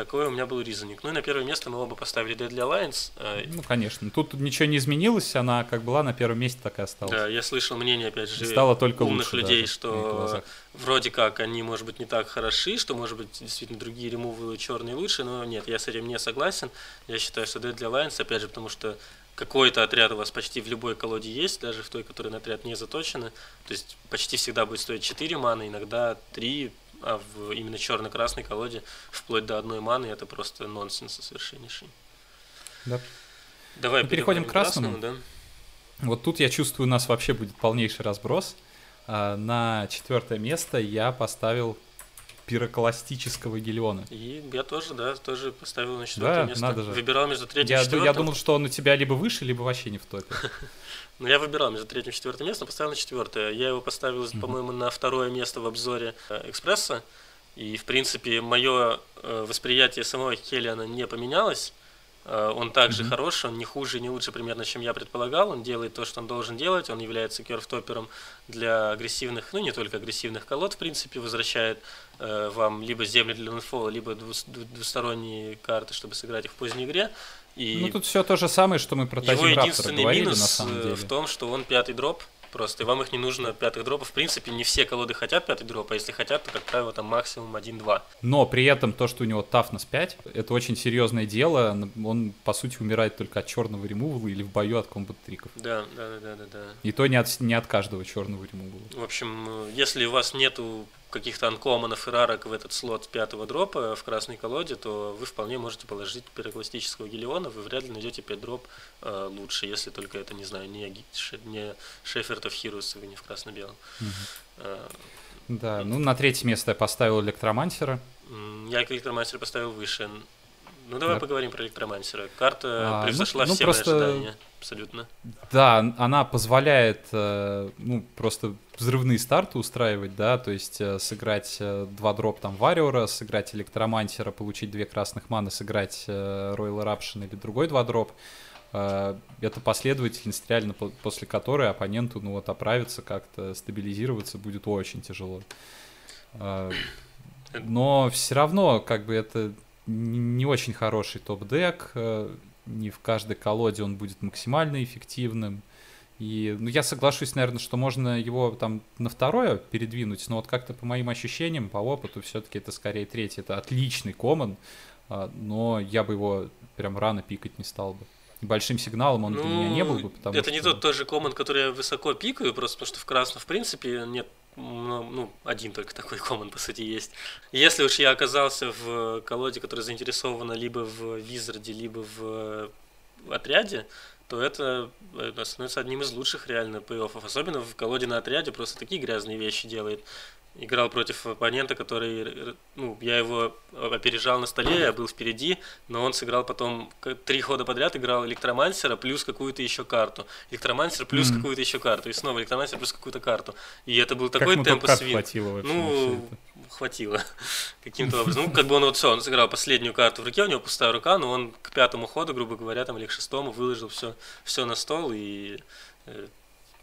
Такой у меня был ризоник. Ну и на первое место мы оба поставили Deadly Alliance. Э, ну, конечно. Тут ничего не изменилось, она как была на первом месте, так и осталась. Да, я слышал мнение, опять же, Стало только умных лучше, людей, да, что вроде как они, может быть, не так хороши, что, может быть, действительно другие ремувы черные лучше, но нет, я с этим не согласен. Я считаю, что Deadly Alliance, опять же, потому что какой-то отряд у вас почти в любой колоде есть, даже в той, которая на отряд не заточена. То есть почти всегда будет стоить 4 маны, иногда 3, а в именно черно-красной колоде вплоть до одной маны это просто нонсенс совершеннейший. Да. Давай Мы переходим к красному. красному да? Вот тут я чувствую, у нас вообще будет полнейший разброс. А, на четвертое место я поставил пирокластического гелиона. И я тоже, да, тоже поставил на четвертое да, место. Надо же. Выбирал между третьим я, и четвертым. Я думал, что он у тебя либо выше, либо вообще не в топе. Ну, я выбирал между третьим и четвертым местом, поставил на четвертое. Я его поставил, по-моему, на второе место в обзоре э, Экспресса. И, в принципе, мое э, восприятие самого Хелиана не поменялось. Э, он также mm-hmm. хорош, он не хуже, не лучше примерно, чем я предполагал. Он делает то, что он должен делать. Он является керфтопером для агрессивных, ну не только агрессивных колод, в принципе, возвращает вам либо земли для ландфола, либо двусторонние карты, чтобы сыграть их в поздней игре. И ну тут все то же самое, что мы про Его единственный говорили, минус на самом э, деле. в том, что он пятый дроп, просто, и вам их не нужно пятых дропов. В принципе, не все колоды хотят пятый дроп, а если хотят, то, как правило, там максимум 1-2. Но при этом то, что у него Toughness 5, это очень серьезное дело. Он, по сути, умирает только от черного ремувала или в бою от комбат-триков. Да, да, да, да, да. И то не от, не от каждого черного ремувала. В общем, если у вас нету каких-то анкоманов и рарок в этот слот пятого дропа в красной колоде, то вы вполне можете положить пирокластического гелиона, вы вряд ли найдете 5 дроп э, лучше, если только это, не знаю, не, не Шеферт of Heroes, вы не в красно-белом. Угу. Э, да, ну на третье место я поставил Электромансера. Я Электромансера поставил выше. Ну давай да. поговорим про Электромансера. Карта а, превзошла ну, все ну, просто... ожидания абсолютно. Да, она позволяет, э, ну, просто взрывные старты устраивать, да, то есть э, сыграть э, два дроп там Вариора, сыграть Электромантера, получить две красных маны, сыграть Royal Eruption или другой два дроп. Это последовательность, реально после которой оппоненту, ну вот, оправиться как-то, стабилизироваться будет очень тяжело. Но все равно, как бы, это не очень хороший топ-дек не в каждой колоде он будет максимально эффективным. И ну, я соглашусь, наверное, что можно его там на второе передвинуть, но вот как-то по моим ощущениям, по опыту, все-таки это скорее третий. Это отличный коммон, а, но я бы его прям рано пикать не стал бы. Большим сигналом он ну, для меня не был бы, потому это что... не тот тоже коммон, который я высоко пикаю, просто потому что в красном, в принципе, нет ну, один только такой коммон, по сути, есть. Если уж я оказался в колоде, которая заинтересована либо в Визарде, либо в отряде, то это, это становится одним из лучших реально плей-оффов. Особенно в колоде на отряде просто такие грязные вещи делает играл против оппонента, который, ну, я его опережал на столе, я был впереди, но он сыграл потом три хода подряд, играл электромансера плюс какую-то еще карту, электромансер плюс mm-hmm. какую-то еще карту, и снова электромансер плюс какую-то карту. И это был такой как темп свин. хватило вообще Ну, хватило каким-то образом. Ну, как бы он вот все, он сыграл последнюю карту в руке, у него пустая рука, но он к пятому ходу, грубо говоря, там или к шестому выложил все, все на стол и э,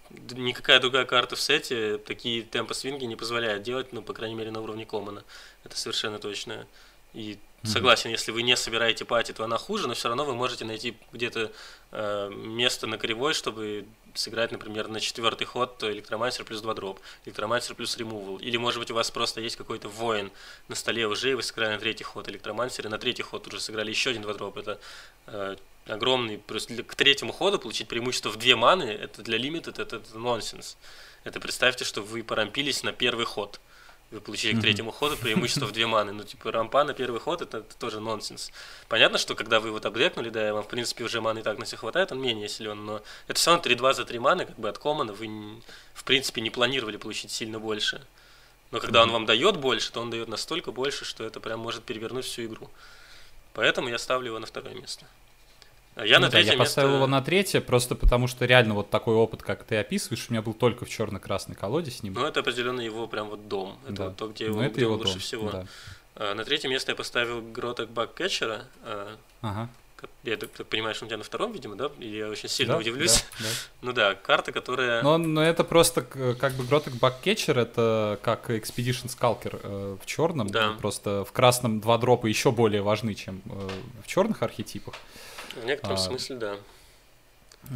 никакая другая карта в сете такие темпы свинги не позволяет делать, ну, по крайней мере, на уровне коммона. Это совершенно точно. И согласен, если вы не собираете пати, то она хуже, но все равно вы можете найти где-то э, место на кривой, чтобы сыграть, например, на четвертый ход электромастер плюс два дроп, электромастер плюс ремувал. Или, может быть, у вас просто есть какой-то воин на столе уже, и вы сыграли на третий ход электромастер, и на третий ход уже сыграли еще один два дроп. Это э, огромный, просто к третьему ходу получить преимущество в две маны, это для лимита, это, это нонсенс. Это представьте, что вы порампились на первый ход. Вы получили к третьему ходу преимущество в две маны. Ну, типа, рампа на первый ход это, это тоже нонсенс. Понятно, что когда вы вот обдекнули, да, вам, в принципе, уже маны и так на все хватает, он менее силен, но это все равно 3-2 за 3 маны, как бы от комана вы, в принципе, не планировали получить сильно больше. Но когда он вам дает больше, то он дает настолько больше, что это прям может перевернуть всю игру. Поэтому я ставлю его на второе место. Я ну, на да, я место... поставил его на третье, просто потому что реально вот такой опыт, как ты описываешь, у меня был только в черно-красной колоде с ним. Ну, это определенно его прям вот дом. Это да. вот то, где ну, его, это где его лучше дом. всего. Да. А, на третье место я поставил Гротек Баккетчера. А, ага. Я так, так понимаю, что он у тебя на втором, видимо, да? Или я очень сильно да, удивлюсь. Да, да. ну да, карта, которая... Но, но это просто как бы Гротек Баккетчер, это как Expedition Skulker э, в черном. Да. Просто в красном два дропа еще более важны, чем э, в черных архетипах. В некотором а, смысле, да.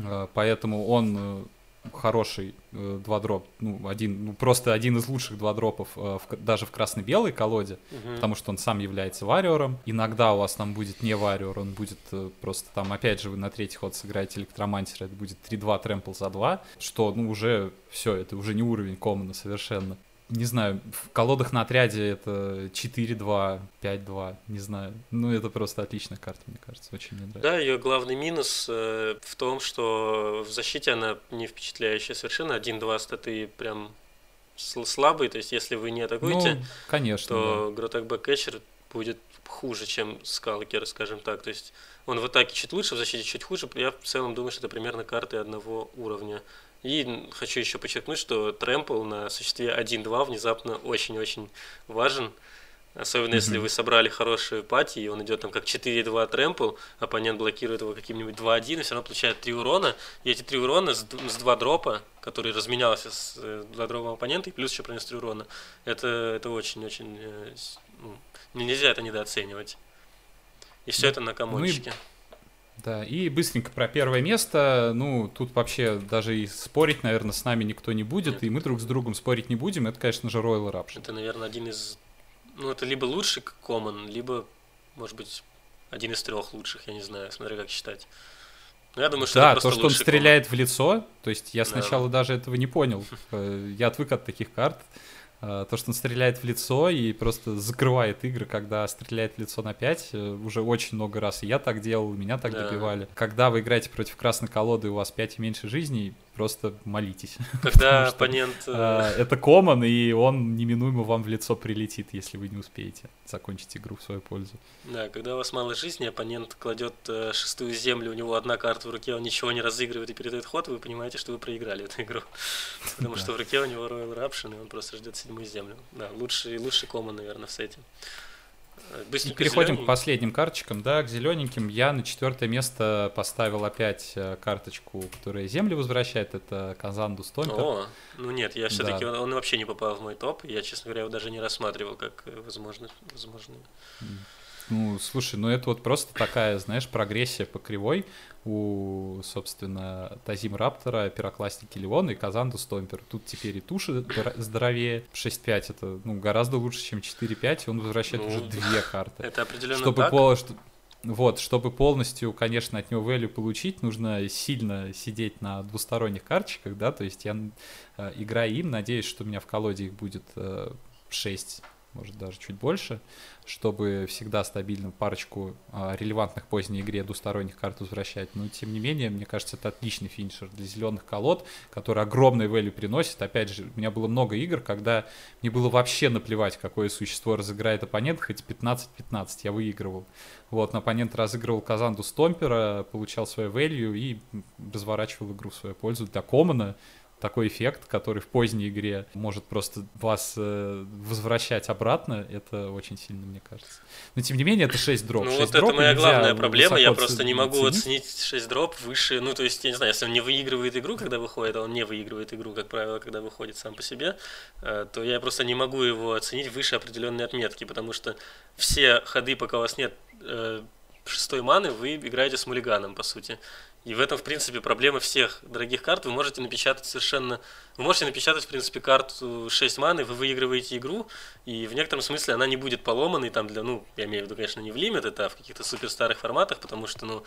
А, поэтому он э, хороший э, два дроп, ну, один, ну, просто один из лучших два дропов э, в, даже в красно-белой колоде, угу. потому что он сам является вариором. Иногда у вас там будет не вариор, он будет э, просто там, опять же, вы на третий ход сыграете электромантера, это будет 3-2 трэмпл за 2, что, ну, уже все, это уже не уровень коммона совершенно не знаю, в колодах на отряде это 4-2, 5-2, не знаю. Ну, это просто отличная карта, мне кажется, очень мне нравится. Да, ее главный минус э, в том, что в защите она не впечатляющая совершенно. 1-2 статы прям слабый, то есть если вы не атакуете, ну, конечно, то да. Grotag Bug-Catcher будет хуже, чем Skulker, скажем так. То есть он в атаке чуть лучше, в защите чуть хуже. Я в целом думаю, что это примерно карты одного уровня. И хочу еще подчеркнуть, что трэмпл на существе 1-2 внезапно очень-очень важен. Особенно mm-hmm. если вы собрали хорошую пати, и он идет там как 4-2 трэмпл, оппонент блокирует его каким-нибудь 2-1, и все равно получает 3 урона. И эти 3 урона с, с 2 дропа, который разменялся с 2 э, дропом оппонента, и плюс еще пронес 3 урона. Это, это очень-очень... Э, ну, нельзя это недооценивать. И все это на комончике. Ну и Да, и быстренько про первое место. Ну, тут вообще даже и спорить, наверное, с нами никто не будет, Нет. и мы друг с другом спорить не будем. Это, конечно же, Royal Eruption. Это, наверное, один из... Ну, это либо лучший Common, либо, может быть, один из трех лучших, я не знаю, смотря как считать. Ну, я думаю, что да, то, что он стреляет команд. в лицо, то есть я сначала да. даже этого не понял. Э, я отвык от таких карт. Э, то, что он стреляет в лицо и просто закрывает игры, когда стреляет в лицо на 5, э, уже очень много раз. И я так делал, меня так да. добивали. Когда вы играете против красной колоды, у вас 5 и меньше жизней, просто молитесь. Когда оппонент... Э, это коман, и он неминуемо вам в лицо прилетит, если вы не успеете закончить игру в свою пользу. Да, когда у вас мало жизни, оппонент кладет шестую землю, у него одна карта в руке, он ничего не разыгрывает и передает ход, вы понимаете, что вы проиграли эту игру. Потому что в руке у него Royal Eruption, и он просто ждет седьмую землю. Да, лучший, лучший коман, наверное, в сете. Быстренько переходим зелененький. к последним карточкам, да, к зелененьким. Я на четвертое место поставил опять э, карточку, которая земли возвращает, это Казанду Стомпер. О, ну нет, я все-таки, да. он, он вообще не попал в мой топ, я, честно говоря, его даже не рассматривал как э, возможно, возможный. Ну, слушай, ну это вот просто такая, знаешь, прогрессия по кривой у, собственно, Тазим Раптора, Пирокластики Леона и Казанду Стомпер. Тут теперь и туши здоровее. 6-5 это ну, гораздо лучше, чем 4-5, и он возвращает ну, уже две карты. Это определенно чтобы так. Пол, что, вот, чтобы полностью, конечно, от него value получить, нужно сильно сидеть на двусторонних карточках, да, то есть я, э, играя им, надеюсь, что у меня в колоде их будет э, 6 может даже чуть больше, чтобы всегда стабильно парочку а, релевантных поздней игре двусторонних карт возвращать. Но тем не менее, мне кажется, это отличный финишер для зеленых колод, который огромный value приносит. Опять же, у меня было много игр, когда мне было вообще наплевать, какое существо разыграет оппонент, хоть 15-15 я выигрывал. Вот, оппонент разыгрывал Казанду Стомпера, получал свою value и разворачивал игру в свою пользу. Для Комана такой эффект, который в поздней игре может просто вас э, возвращать обратно, это очень сильно, мне кажется. Но тем не менее, это 6 дроп. Ну 6 вот это моя главная проблема, я просто не могу оценить 6 дроп выше, ну то есть, я не знаю, если он не выигрывает игру, когда выходит, а он не выигрывает игру, как правило, когда выходит сам по себе, э, то я просто не могу его оценить выше определенной отметки, потому что все ходы, пока у вас нет э, шестой маны, вы играете с мулиганом, по сути. И в этом, в принципе, проблема всех дорогих карт. Вы можете напечатать совершенно... Вы можете напечатать, в принципе, карту 6 маны, вы выигрываете игру, и в некотором смысле она не будет поломанной там для, ну, я имею в виду, конечно, не в лимит, это а в каких-то супер старых форматах, потому что, ну,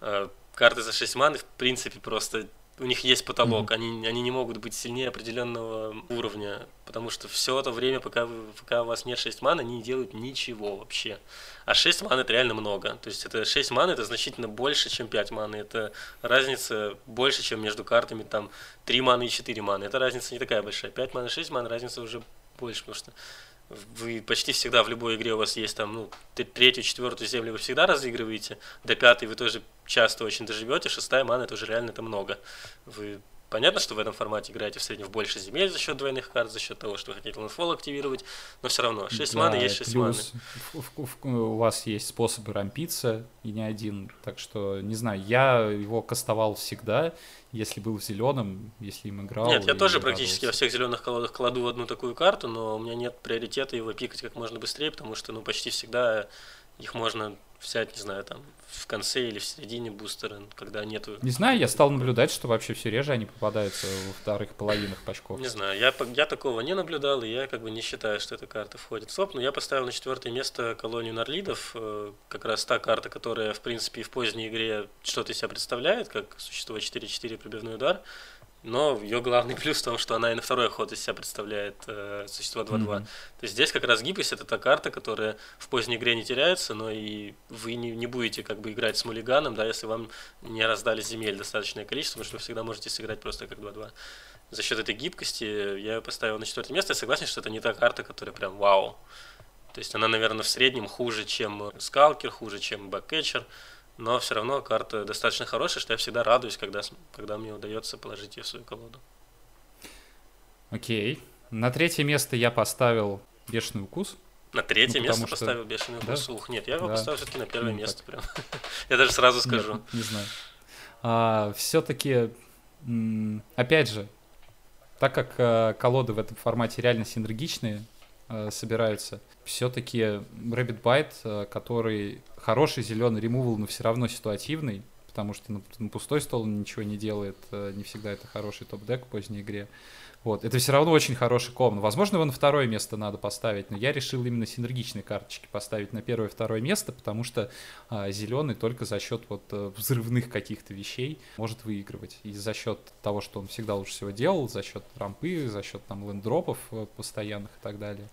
э, карты за 6 маны, в принципе, просто у них есть потолок, mm-hmm. они, они не могут быть сильнее определенного уровня, потому что все это время, пока, вы, пока у вас нет 6 ман, они не делают ничего вообще. А 6 ман это реально много. То есть это 6 ман это значительно больше, чем 5 маны. Это разница больше, чем между картами там 3 маны и 4 маны. Это разница не такая большая. 5 ман и 6 ман разница уже больше, потому что вы почти всегда в любой игре у вас есть там, ну, третью, четвертую землю вы всегда разыгрываете, до пятой вы тоже часто очень доживете, шестая мана это уже реально это много. Вы Понятно, что в этом формате играете в среднем в больше земель за счет двойных карт, за счет того, что вы хотите ландфол активировать, но все равно 6 да, маны есть 6 плюс маны. В, в, в, у вас есть способы рампиться, и не один. Так что, не знаю, я его кастовал всегда, если был в зеленом, если им играл. Нет, я тоже практически во всех зеленых колодах кладу одну такую карту, но у меня нет приоритета его пикать как можно быстрее, потому что ну почти всегда их можно взять, не знаю, там в конце или в середине бустера, когда нету... Не знаю, я стал наблюдать, что вообще все реже они попадаются во вторых половинах пачков. Не знаю, я, я такого не наблюдал, и я как бы не считаю, что эта карта входит в топ, но я поставил на четвертое место колонию Нарлидов, э, как раз та карта, которая, в принципе, в поздней игре что-то из себя представляет, как существо 4-4 пробивной удар, но ее главный плюс в том, что она и на второй ход из себя представляет э, существо 2-2. Mm-hmm. То есть здесь как раз гибкость это та карта, которая в поздней игре не теряется, но и вы не, не будете как бы играть с мулиганом, да, если вам не раздали земель достаточное количество, потому что вы всегда можете сыграть просто как 2-2. За счет этой гибкости я ее поставил на четвертое место. Я согласен, что это не та карта, которая прям вау. То есть она, наверное, в среднем хуже, чем Skulker, хуже, чем Bug-Catcher но все равно карта достаточно хорошая, что я всегда радуюсь, когда, когда мне удается положить ее в свою колоду. Окей. На третье место я поставил бешеный укус. На третье ну, место что... поставил бешеный укус. Да? Ух, нет, я его да. поставил все-таки на первое ну, место прям. я даже сразу скажу. Нет, не знаю. А, все-таки, опять же, так как а, колоды в этом формате реально синергичные, э, собираются. Все-таки Rabbit Bite, э, который хороший зеленый ремувал, но все равно ситуативный, потому что на, пустой стол ничего не делает, э, не всегда это хороший топ-дек в поздней игре. Вот, это все равно очень хороший комн. Возможно, его на второе место надо поставить, но я решил именно синергичные карточки поставить на первое и второе место, потому что а, зеленый только за счет вот э, взрывных каких-то вещей может выигрывать. И за счет того, что он всегда лучше всего делал, за счет рампы, за счет там лендропов э, постоянных и так далее.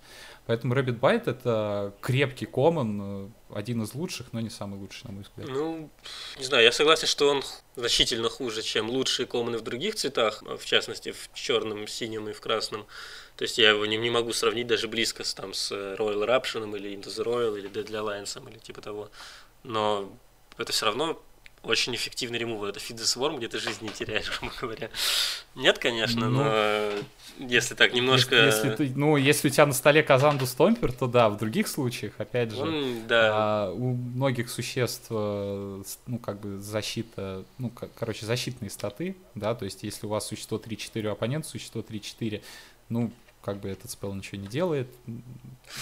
Поэтому Rabbit Bite это крепкий коммон, один из лучших, но не самый лучший, на мой взгляд. Ну, не знаю, я согласен, что он значительно хуже, чем лучшие коммоны в других цветах, в частности, в черном, синем и в красном. То есть я его не, не могу сравнить даже близко с, там, с Royal Eruption или Into the Royal или Deadly Alliance или типа того. Но это все равно очень эффективный ремувер. Это Feed the Swarm, где ты жизнь не теряешь, грубо говоря. Нет, конечно, ну, но если так немножко... Если, если ты, ну, если у тебя на столе Казанду Стомпер, то да, в других случаях, опять же, Он, да. а, у многих существ, э, ну, как бы защита, ну, как, короче, защитные статы, да, то есть если у вас существо 3-4, оппонент существо 3-4, ну, как бы этот спел ничего не делает.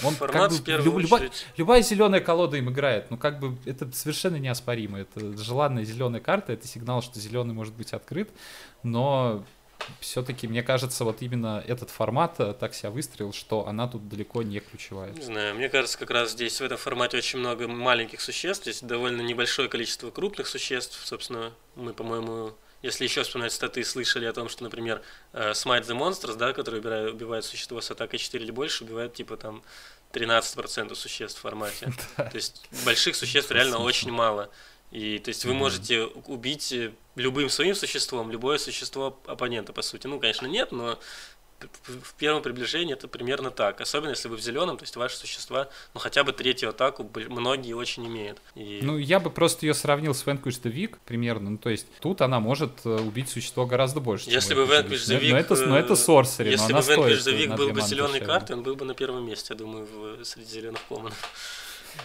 Он Формат как бы, люб, любая, любая зеленая колода им играет. Ну, как бы это совершенно неоспоримо. Это желанная зеленая карта, это сигнал, что зеленый может быть открыт. Но все-таки, мне кажется, вот именно этот формат э, так себя выстрелил, что она тут далеко не ключевая. Не знаю, мне кажется, как раз здесь в этом формате очень много маленьких существ, здесь довольно небольшое количество крупных существ, собственно, мы, по-моему, если еще вспоминать статы, слышали о том, что, например, э, Smite the Monsters, да, который убирает, убивает существо с атакой 4 или больше, убивает типа там 13% существ в формате. То есть больших существ реально очень мало. И то есть вы можете убить любым своим существом любое существо оппонента, по сути. Ну, конечно, нет, но в первом приближении это примерно так. Особенно если вы в зеленом, то есть ваши существа, ну хотя бы третью атаку многие очень имеют. И... Ну, я бы просто ее сравнил с Vanquish the Week примерно. Ну, то есть тут она может э, убить существо гораздо больше. Если бы Vanquish the Week... Но это, но это Sorcery, Если бы Vanquish the Week был бы зеленой картой, он был бы на первом месте, я думаю, в, среди зеленых комнатов.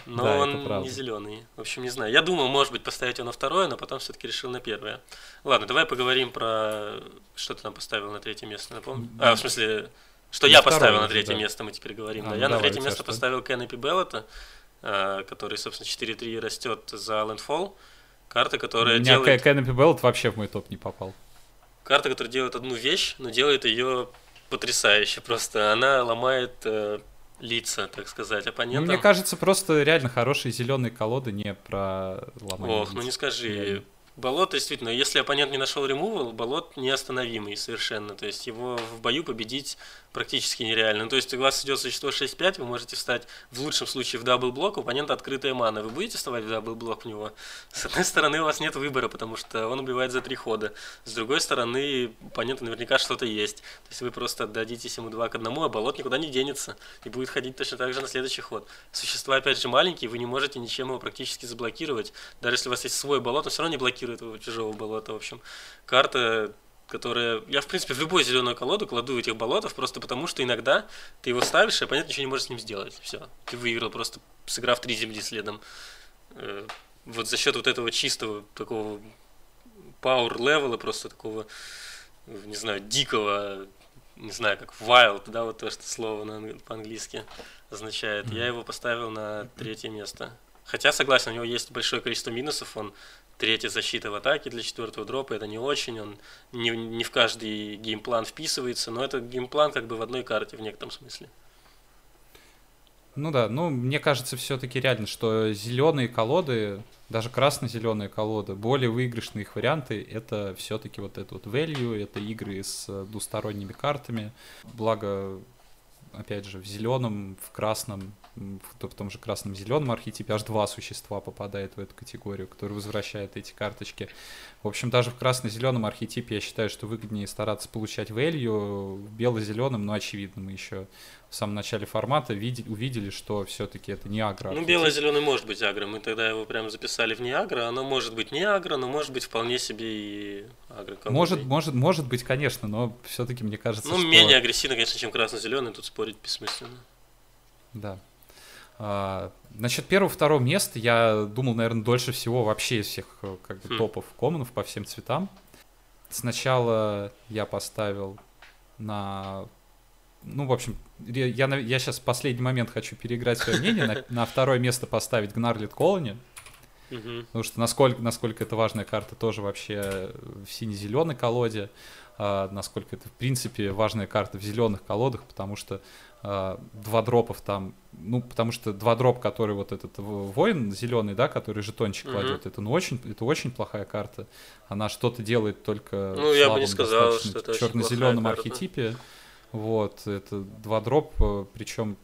Но да, он не зеленый. В общем, не знаю. Я думал, может быть, поставить его на второе, но потом все-таки решил на первое. Ладно, давай поговорим про что ты нам поставил на третье место, напомню. А, в смысле, что на я поставил на третье да. место, мы теперь говорим. А, да. Я давай, на третье место что? поставил Canopy Bellotta, э, который, собственно, 4-3 растет за Landfall. Карта, которая У меня делает... Canopy Bellot вообще в мой топ не попал. Карта, которая делает одну вещь, но делает ее потрясающе. Просто она ломает э, лица, так сказать, оппонентам. Ну, мне кажется, просто реально хорошие зеленые колоды не про ломание Ох, лиц. ну не скажи. Baloth, действительно, если оппонент не нашел ремувал, Baloth неостановимый совершенно. То есть его в бою победить практически нереально. Ну, то есть у вас идет существо 6-5, вы можете встать в лучшем случае в double block, у оппонента открытая мана. Вы будете вставать в double block в него? С одной стороны, у вас нет выбора, потому что он убивает за три хода. С другой стороны, у оппонента наверняка что-то есть. То есть вы просто отдадитесь ему 2 к 1, а болот никуда не денется и будет ходить точно так же на следующий ход. Существа, опять же, маленькие, вы не можете ничем его практически заблокировать. Даже если у вас есть свой болот, он все равно не блокирует его чужого болота. В общем, карта которая... Я, в принципе, в любую зеленую колоду кладу этих болотов, просто потому что иногда ты его ставишь, и понятно, ничего не можешь с ним сделать. Все. Ты выиграл просто, сыграв три земли следом. Э, вот за счет вот этого чистого такого power level а, просто такого, не знаю, дикого, не знаю, как wild, да, вот то, что слово на, по-английски означает. Я его поставил на третье место. Хотя, согласен, у него есть большое количество минусов, он третья защита в атаке для четвертого дропа, это не очень, он не, не в каждый game plan вписывается, но это game plan как бы в одной карте в некотором смысле. Ну да, ну мне кажется все-таки реально, что зеленые колоды, даже красно-зеленые колоды, более выигрышные их варианты, это все-таки вот это вот value, это игры с двусторонними картами. Благо, опять же, в зеленом, в красном в том же красном зеленом архетипе аж два существа попадает в эту категорию, которые возвращают эти карточки. В общем, даже в красно-зеленом архетипе я считаю, что выгоднее стараться получать value, в бело-зеленом, но очевидно, мы еще в самом начале формата видели, увидели, что все-таки это не агро. Ну, бело-зеленый может быть агро. Мы тогда его прям записали в не агро. Оно может быть не агро, но может быть вполне себе и агро. Может, может, может быть, конечно, но все-таки мне кажется, Ну, что... менее агрессивно, конечно, чем красно-зеленый, тут спорить бессмысленно. Да. А, насчет первого-второго места я думал, наверное, дольше всего вообще из всех э, как бы, хм. топов коммонов по всем цветам. Сначала я поставил на ну, в общем, я, я сейчас в последний момент хочу переиграть свое мнение, на, на второе место поставить Гнарлит Колони. Потому что насколько, насколько это важная карта тоже вообще в сине-зеленой колоде, а, насколько это в принципе важная карта в зеленых колодах, потому что два дропов там, ну, потому что два дроп, который вот этот воин зеленый, да, который жетончик mm-hmm. кладет, это ну очень, это очень плохая карта. Она что-то делает только ну, я бы не сказал, что это черно-зеленом архетипе. Вот, это два дроп, причем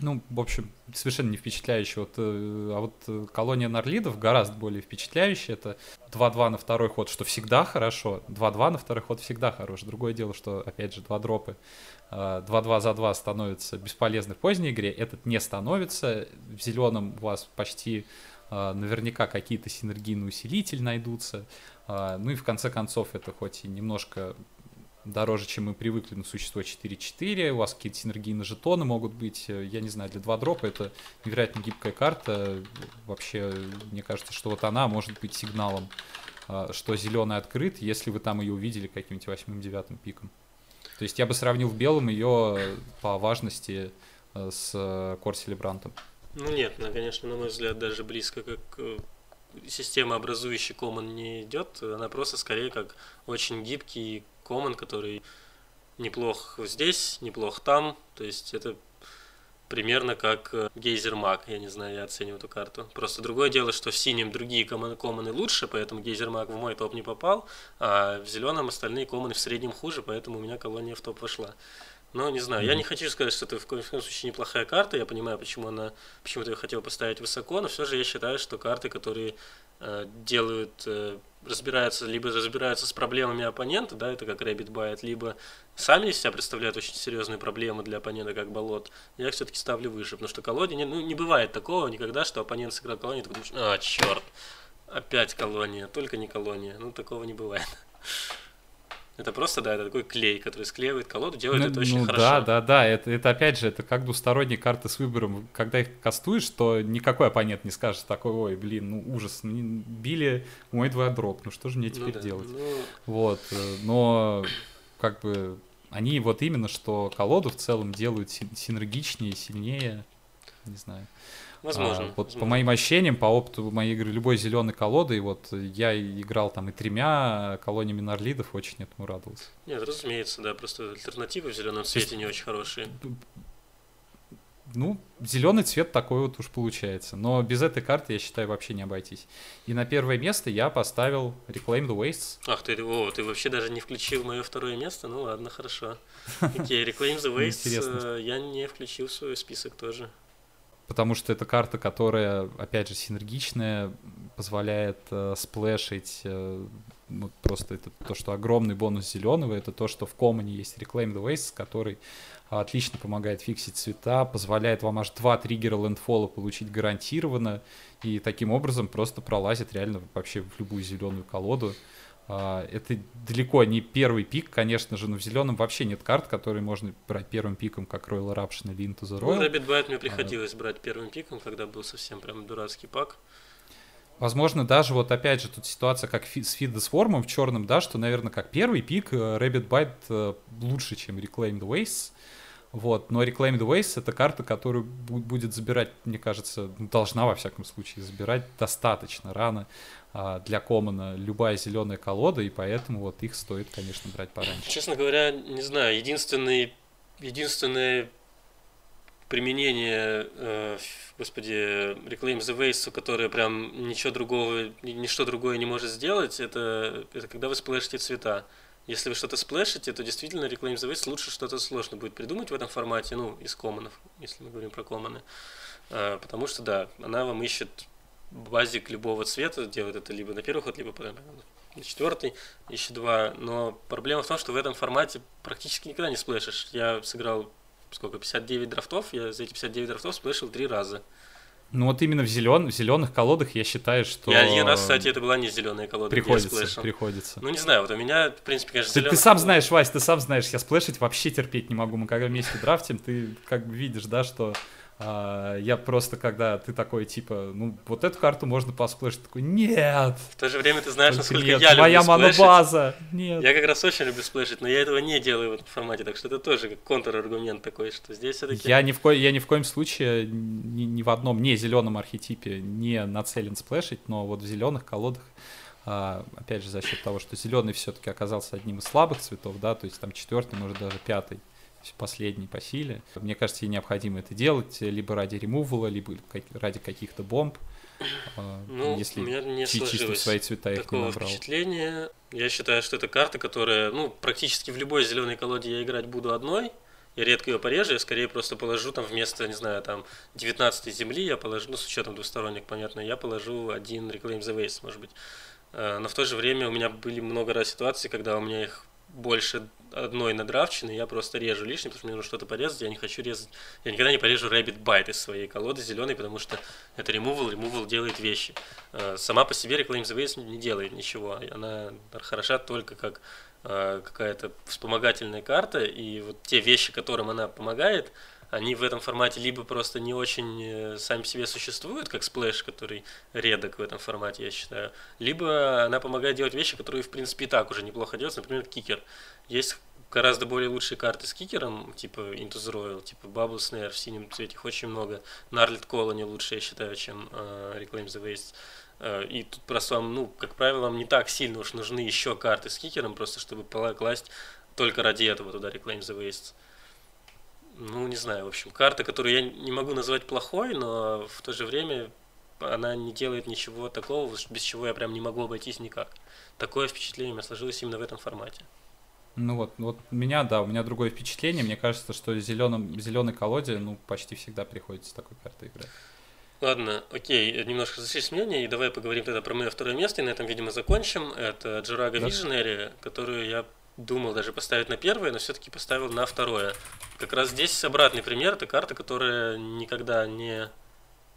ну, в общем, совершенно не впечатляющий. Вот, э, а вот э, колония Нарлидов гораздо более впечатляющая. Это 2-2 на второй ход, что всегда хорошо. 2-2 на второй ход всегда хорош. Другое дело, что, опять же, два дропы. 2-2 э, за 2 становится бесполезны в поздней игре. Этот не становится. В зеленом у вас почти наверняка какие-то синергийные усилители найдутся. Ну и в конце концов это хоть и немножко дороже, чем мы привыкли на существо 4-4, у вас какие-то синергийные жетоны могут быть, э, я не знаю, для 2 дропа это невероятно гибкая карта, вообще, мне кажется, что вот она может быть сигналом, а, что зеленый открыт, если вы там ее увидели каким-нибудь восьмым-девятым пиком. То есть я бы сравнил в белом ее по важности э, с Кор Селебрантом. Ну нет, она, конечно, на мой взгляд, даже близко как э, система образующий Common не идет, она просто скорее как очень гибкий Common, который неплох здесь, неплох там. То есть это примерно как Гейзер Маг, я не знаю, я оцениваю эту карту. Просто другое дело, что в синем другие коммоны лучше, поэтому Гейзер Маг в мой топ не попал, а в зеленом остальные коммоны в среднем хуже, поэтому у меня колония в топ вошла. Но не знаю, mm-hmm. я не хочу сказать, что это в коем случае неплохая карта. Я понимаю, почему она, почему ты ее хотел поставить высоко, но все же я считаю, что карты, которые э, делают, э, разбираются, либо разбираются с проблемами оппонента, да, это как Rabbit Bite, либо сами из себя представляют очень серьезные проблемы для оппонента, как болот, я их все-таки ставлю выше, потому что колоде, не, ну, не бывает такого никогда, что оппонент сыграл колонию, ты думаешь, а, черт, опять колония, только не колония, ну, такого не бывает. Это просто, да, это такой клей, который склеивает колоду, делает ну, это очень ну, хорошо. Да, да, да, это, это опять же, это как двусторонние карты с выбором. Когда их кастуешь, то никакой оппонент не скажет такой, ой, блин, ну ужас, били мой двоедроп, ну что же мне ну теперь ну, да, делать? Ну... Вот, э, но как бы они вот именно, что колоду в целом делают синергичнее, сильнее, не знаю. Возможно. А, вот возможно. по моим ощущениям, по опыту моей игры любой зеленой колоды, вот я играл там и тремя колониями нарлидов, очень этому радовался. Нет, разумеется, да, просто альтернативы в зеленом цвете не очень хорошие. Ну, зеленый цвет такой вот уж получается. Но без этой карты, я считаю, вообще не обойтись. И на первое место я поставил Reclaim the Wastes. Ах ты, о, ты вообще даже не включил мое второе место? Ну ладно, хорошо. Окей, Reclaim the Wastes э, я не включил в свой список тоже потому что это карта, которая, опять же, синергичная, позволяет э, сплэшить. Э, вот просто это то, что огромный бонус зеленого, это то, что в Common есть Reclaim the Waste, который отлично помогает фиксить цвета, позволяет вам аж два триггера лэндфола получить гарантированно, и таким образом просто пролазит реально вообще в любую зеленую колоду. А, это далеко не первый пик, конечно же, но в зеленом вообще нет карт, которые можно брать первым пиком, как Royal Eruption или Into the Royal. Ну, Rabbit Bite мне а. приходилось а, брать первым пиком, когда был совсем прям дурацкий пак. Возможно, даже вот опять же тут ситуация как фи- с Фидесформом в черном, да, что, наверное, как первый пик э, Rabbit Bite э, лучше, чем Reclaimed Wastes. Вот, но Reclaimed Waste — это карта, которую будет забирать, мне кажется, ну, должна, во всяком случае, забирать достаточно рано для Комана любая зеленая колода, и поэтому вот их стоит, конечно, брать пораньше. Честно говоря, не знаю, единственный, единственное применение, э, господи, Reclaim the Waste, которое прям ничего другого, ничто другое не может сделать, это, это когда вы сплэшите цвета. Если вы что-то сплэшите, то действительно Reclaim the Waste лучше что-то сложно будет придумать в этом формате, ну, из коммонов, если мы говорим про коммоны. А, потому что, да, она вам ищет базик любого цвета, делает это либо на первый ход, либо на четвертый, ищет два. Но проблема в том, что в этом формате практически никогда не сплэшишь. Я сыграл сколько, 59 драфтов, я за эти 59 драфтов сплэшил три раза. Ну вот именно в, зелен... в зеленых колодах я считаю, что... Я один раз, кстати, это была не зеленая колода, Приходится, приходится. Ну не знаю, вот у меня, в принципе, конечно, ты, ты сам знаешь, Вась, ты сам знаешь, я сплэшить вообще терпеть не могу. Мы когда вместе драфтим, ты как бы видишь, да, что я просто, когда ты такой, типа, ну, вот эту карту можно посплэшить, такой, нет! В то же время ты знаешь, насколько нет, я моя люблю сплэшить. манабаза, нет. Я как раз очень люблю сплэшить, но я этого не делаю в этом формате, так что это тоже как контраргумент такой, что здесь все-таки... Я ни, в ко... я ни в коем случае ни, ни в одном не зеленом архетипе не нацелен сплэшить, но вот в зеленых колодах а, опять же, за счет того, что зеленый все-таки оказался одним из слабых цветов, да, то есть там четвертый, может даже пятый, последний по силе. Мне кажется, ей необходимо это делать либо ради ремувала, либо ради каких-то бомб. А, ну, если у меня не чисто свои цвета их такого не набрал. впечатления. Я считаю, что это карта, которая, ну, практически в любой зеленой колоде я играть буду одной. Я редко ее порежу, я скорее просто положу там вместо, не знаю, там 19 земли я положу, ну, с учетом двусторонних, понятно, я положу один Reclaim the Waste, может быть. Э, но в то же время у меня были много раз ситуаций, когда у меня их больше одной надравчины, я просто режу лишним, потому что мне нужно что-то порезать, я не хочу резать. Я никогда не порежу Rabbit Bite из своей колоды зеленой, потому что это removal, removal делает вещи. Э, сама по себе Reclaim the Waste не делает ничего. Она хороша только как э, какая-то вспомогательная карта, и вот те вещи, которым она помогает, они в этом формате либо просто не очень э, сами себе существуют, как splash, который редок в этом формате, я считаю, либо она помогает делать вещи, которые, в принципе, и так уже неплохо делаются, например, kicker. Есть гораздо более лучшие карты с кикером, типа Into the Roil, типа Bubble Snare в синем цвете, их очень много. Narlet Colony лучше, я считаю, чем uh, Reclaim the Waste. Uh, и тут просто вам, ну, как правило, вам не так сильно уж нужны еще карты с кикером, просто чтобы класть только ради этого туда Reclaim the Waste ну, не знаю, в общем, карта, которую я не могу назвать плохой, но в то же время она не делает ничего такого, без чего я прям не могу обойтись никак. Такое впечатление у меня сложилось именно в этом формате. Ну вот, вот у меня, да, у меня другое впечатление. Мне кажется, что зеленом, зеленой колоде, ну, почти всегда приходится такой картой играть. Ладно, окей, немножко разошлись мнения, и давай поговорим тогда про мое второе место, и на этом, видимо, закончим. Это Джирага да. Visionary, которую я думал даже поставить на первое, но все-таки поставил на второе. Как раз здесь обратный пример. Это карта, которая никогда не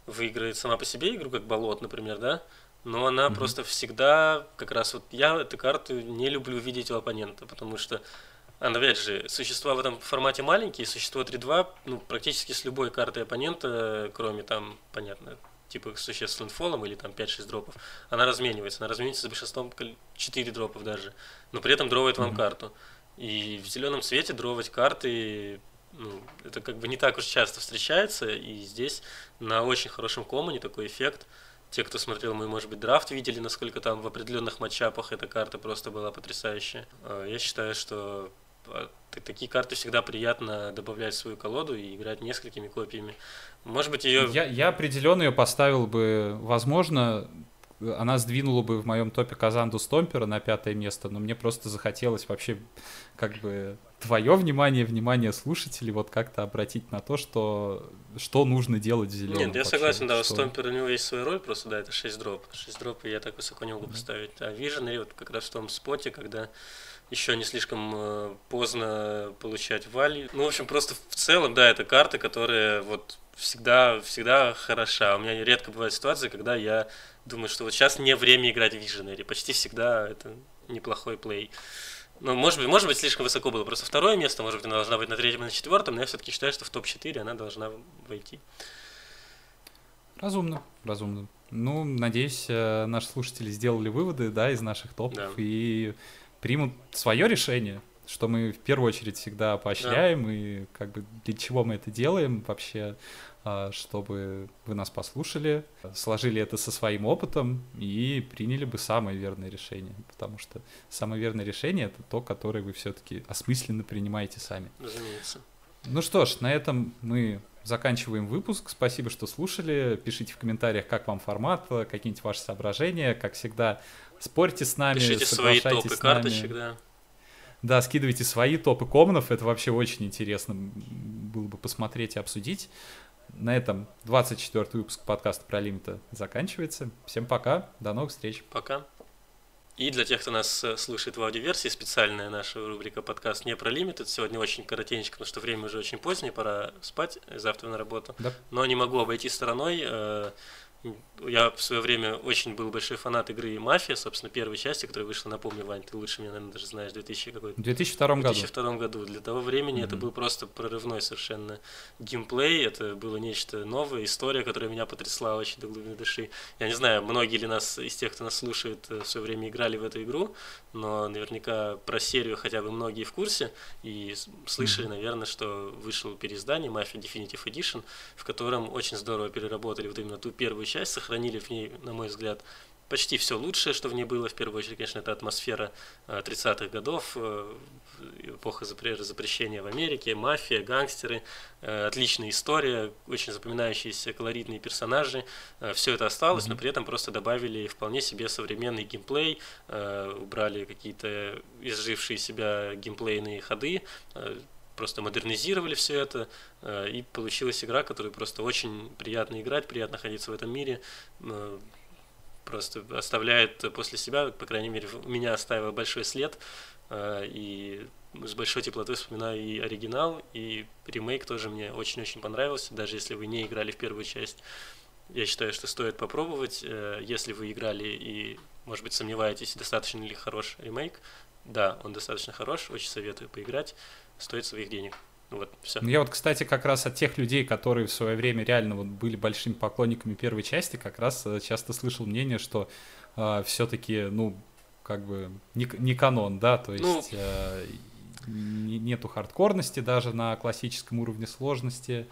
выиграет сама по себе игру, как болот, например, да? Но она mm-hmm. просто всегда, как раз вот я эту карту не люблю видеть у оппонента, потому что, опять же, существа в этом формате маленькие, существо 3-2, ну, практически с любой картой оппонента, кроме там, понятно, типа существ с линфолом или там 5-6 дропов, она разменивается. Она разменивается с большинством 4 дропов даже. Но при этом дровает вам mm-hmm. карту. И в зеленом цвете дровать карты ну, это как бы не так уж часто встречается, и здесь на очень хорошем коммуне такой эффект. Те, кто смотрел мой, может быть, драфт, видели, насколько там в определенных матчапах эта карта просто была потрясающая. А, я считаю, что а, такие карты всегда приятно добавлять в свою колоду и играть несколькими копиями. Может быть, ее... Я, я определенно ее поставил бы, возможно, она сдвинула бы в моем топе Казанду Стомпера на пятое место, но мне просто захотелось вообще как бы твое внимание, внимание слушателей вот как-то обратить на то, что, что нужно делать в зеленом. Нет, я согласен, да, что... Стомпер у него есть своя роль, просто да, это 6 дроп. 6 дроп, и я так высоко не могу mm-hmm. поставить. А Vision, вот как раз в том споте, когда еще не слишком э, поздно получать вали. Ну, в общем, просто в целом, да, это карта, которая вот всегда, всегда хороша. У меня редко бывают ситуации, когда я думаю, что вот сейчас не время играть в Visionary. Почти всегда это неплохой плей. Ну, может быть, может быть, слишком высоко было просто второе место, может быть, она должна быть на третьем и на четвертом, но я все-таки считаю, что в топ-4 она должна войти. Разумно, разумно. Ну, надеюсь, э, наши слушатели сделали выводы, да, из наших топов да. и примут свое решение, что мы в первую очередь всегда поощряем да. и как бы для чего мы это делаем вообще а, чтобы вы нас послушали, сложили это со своим опытом и приняли бы самое верное решение. Потому что самое верное решение это то, которое вы все-таки осмысленно принимаете сами. Разумеется. Ну что ж, на этом мы заканчиваем выпуск. Спасибо, что слушали. Пишите в комментариях, как вам формат, какие-нибудь ваши соображения. Как всегда, спорьте с нами, Пишите свои топы карточек, да. Да, скидывайте свои топы комнов, это вообще очень интересно было бы посмотреть и обсудить. На этом 24 выпуск подкаста про лимита заканчивается. Всем пока, до новых встреч. Пока. И для тех, кто нас э, слушает в аудиоверсии, специальная наша рубрика подкаст не про лимит. сегодня очень коротенько, потому что время уже очень позднее, пора спать, завтра на работу. Да. Но не могу обойти стороной. Я в свое время очень был большой фанат игры «Мафия», собственно, первой части, которая вышла, напомню, Вань, ты лучше меня, наверное, даже знаешь, 2000 какой В 2002 году. В 2002 году. Для того времени mm-hmm. это был просто прорывной совершенно геймплей, это было нечто новое, история, которая меня потрясла очень до глубины души. Я не знаю, многие ли нас, из тех, кто нас слушает, э, в свое время играли в эту игру, но наверняка про серию хотя бы многие в курсе и слышали, mm-hmm. наверное, что вышло переиздание «Mafia Definitive Edition», в котором очень здорово переработали вот именно ту первую часть, сохранили в ней, на мой взгляд, почти все лучшее, что в ней было. В первую очередь, конечно, это атмосфера 30-х э, годов, э, эпоха запрещения в Америке, мафия, гангстеры, э, отличная история, очень запоминающиеся колоритные персонажи. Все это осталось, но при этом просто добавили вполне себе современный геймплей, убрали какие-то изжившие себя геймплейные ходы, просто модернизировали все это, э, и получилась игра, которую просто очень приятно играть, приятно находиться в этом мире, э, просто оставляет после себя, по крайней мере, меня оставила большой след, э, и с большой теплотой вспоминаю и оригинал, и ремейк тоже мне очень-очень понравился, даже если вы не играли в первую часть. Я считаю, что стоит попробовать, если вы играли и, может быть, сомневаетесь, достаточно ли хорош ремейк. Да, он достаточно хорош, очень советую поиграть стоит своих денег. Вот, все. Ну, я вот, кстати, как раз от тех людей, которые в свое время реально вот были большими поклонниками первой части, как раз э, часто слышал мнение, что э, все-таки, ну, как бы не, не канон, да, то ну. есть ну... э, нету хардкорности даже на классическом уровне сложности,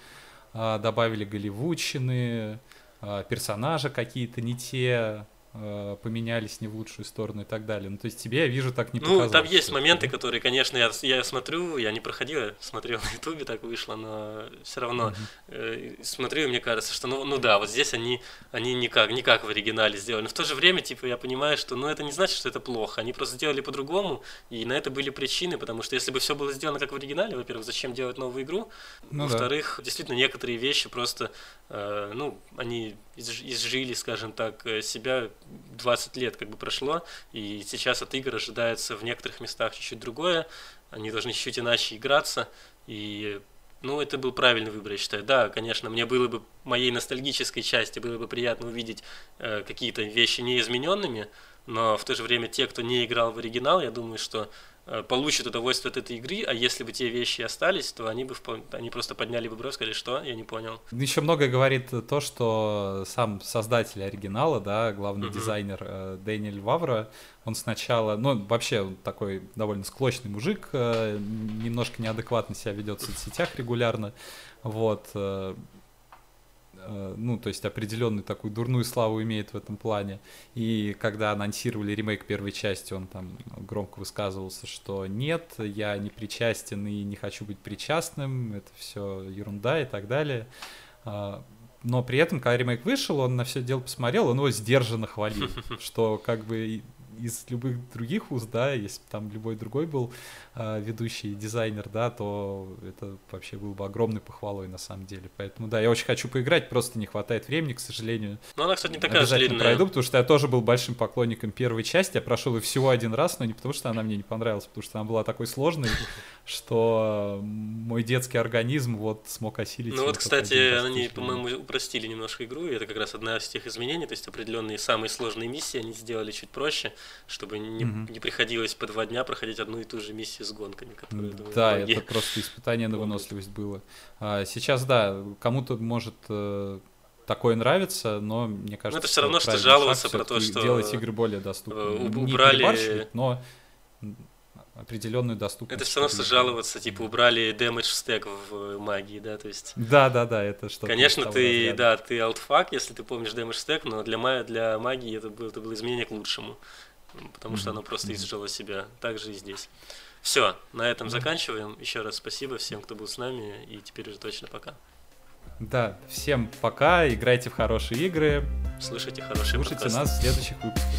э, добавили голливудчины, э, персонажи какие-то не те, Э, поменялись не в лучшую сторону и так далее. Ну, то есть тебе, я вижу, так не Ну, там есть моменты, которые, конечно, я, я смотрю, я не проходил, я смотрел на ютубе, так вышло, но все равно э, смотрю, и мне кажется, что, ну, ну да, вот здесь они, они никак, никак в оригинале сделали. Но в то же время, типа, я понимаю, что, ну, это не значит, что это плохо. Они просто сделали по-другому, и на это были причины, потому что если бы все было сделано как в оригинале, во-первых, зачем делать новую игру? Ну, Во-вторых, да. действительно, некоторые вещи просто, э, ну, они изжили, скажем так, э, себя 20 лет как бы прошло, и сейчас от игр ожидается в некоторых местах чуть-чуть другое, они должны чуть-чуть иначе играться, и ну, это был правильный выбор, я считаю. Да, конечно, мне было бы, моей ностальгической части было бы приятно увидеть э, какие-то вещи неизмененными, но в то же время те, кто не играл в оригинал, я думаю, что Э, получат удовольствие от этой игры, а если бы те вещи остались, то они бы они просто подняли бы бровь, сказали, что я не понял. Еще многое говорит то, что сам создатель оригинала, да, главный uh-huh. дизайнер э, Дэниэль Вавра, он сначала, ну вообще такой довольно склочный мужик, э, немножко неадекватно себя ведет в соцсетях регулярно, вот. Э, ну, то есть определенную такую дурную славу имеет в этом плане. И когда анонсировали ремейк первой части, он там громко высказывался, что нет, я не причастен и не хочу быть причастным, это все ерунда и так далее. А, но при этом, когда ремейк вышел, он на все дело посмотрел, он его сдержанно хвалил, что как бы из любых других уст, да, если бы там любой другой был э, ведущий дизайнер, да, то это вообще было бы огромной похвалой на самом деле. Поэтому, да, я очень хочу поиграть, просто не хватает времени, к сожалению. Но она, кстати, не такая Обязательно длинная. пройду, потому что я тоже был большим поклонником первой части, я прошел ее всего один раз, но не потому что она мне не понравилась, потому что она была такой сложной, что мой детский организм вот смог осилить. Ну вот, кстати, они, по-моему, упростили немножко игру, и это как раз одна из тех изменений, то есть определенные самые сложные миссии они сделали чуть проще, чтобы не, mm-hmm. не приходилось по два дня проходить одну и ту же миссию с гонками, которые, думаю, Да, многие... это просто испытание на выносливость было. А сейчас, да, кому-то может э, такое нравится, но мне кажется, но это все равно, что жаловаться про то, что делать игры более доступными. Убрали... Не но определенную доступность. Это все равно, что жаловаться, типа, убрали damage стек в магии, да, то есть... Да, да, да, это что Конечно, ты, да, ты алтфак, если ты помнишь damage стек, но для, для магии это было, это было изменение к лучшему потому что оно просто изжило себя. Так же и здесь. Все, на этом заканчиваем. Еще раз спасибо всем, кто был с нами, и теперь уже точно пока. Да, всем пока, играйте в хорошие игры. Слушайте хорошие Слушайте подкасты. нас в следующих выпусках.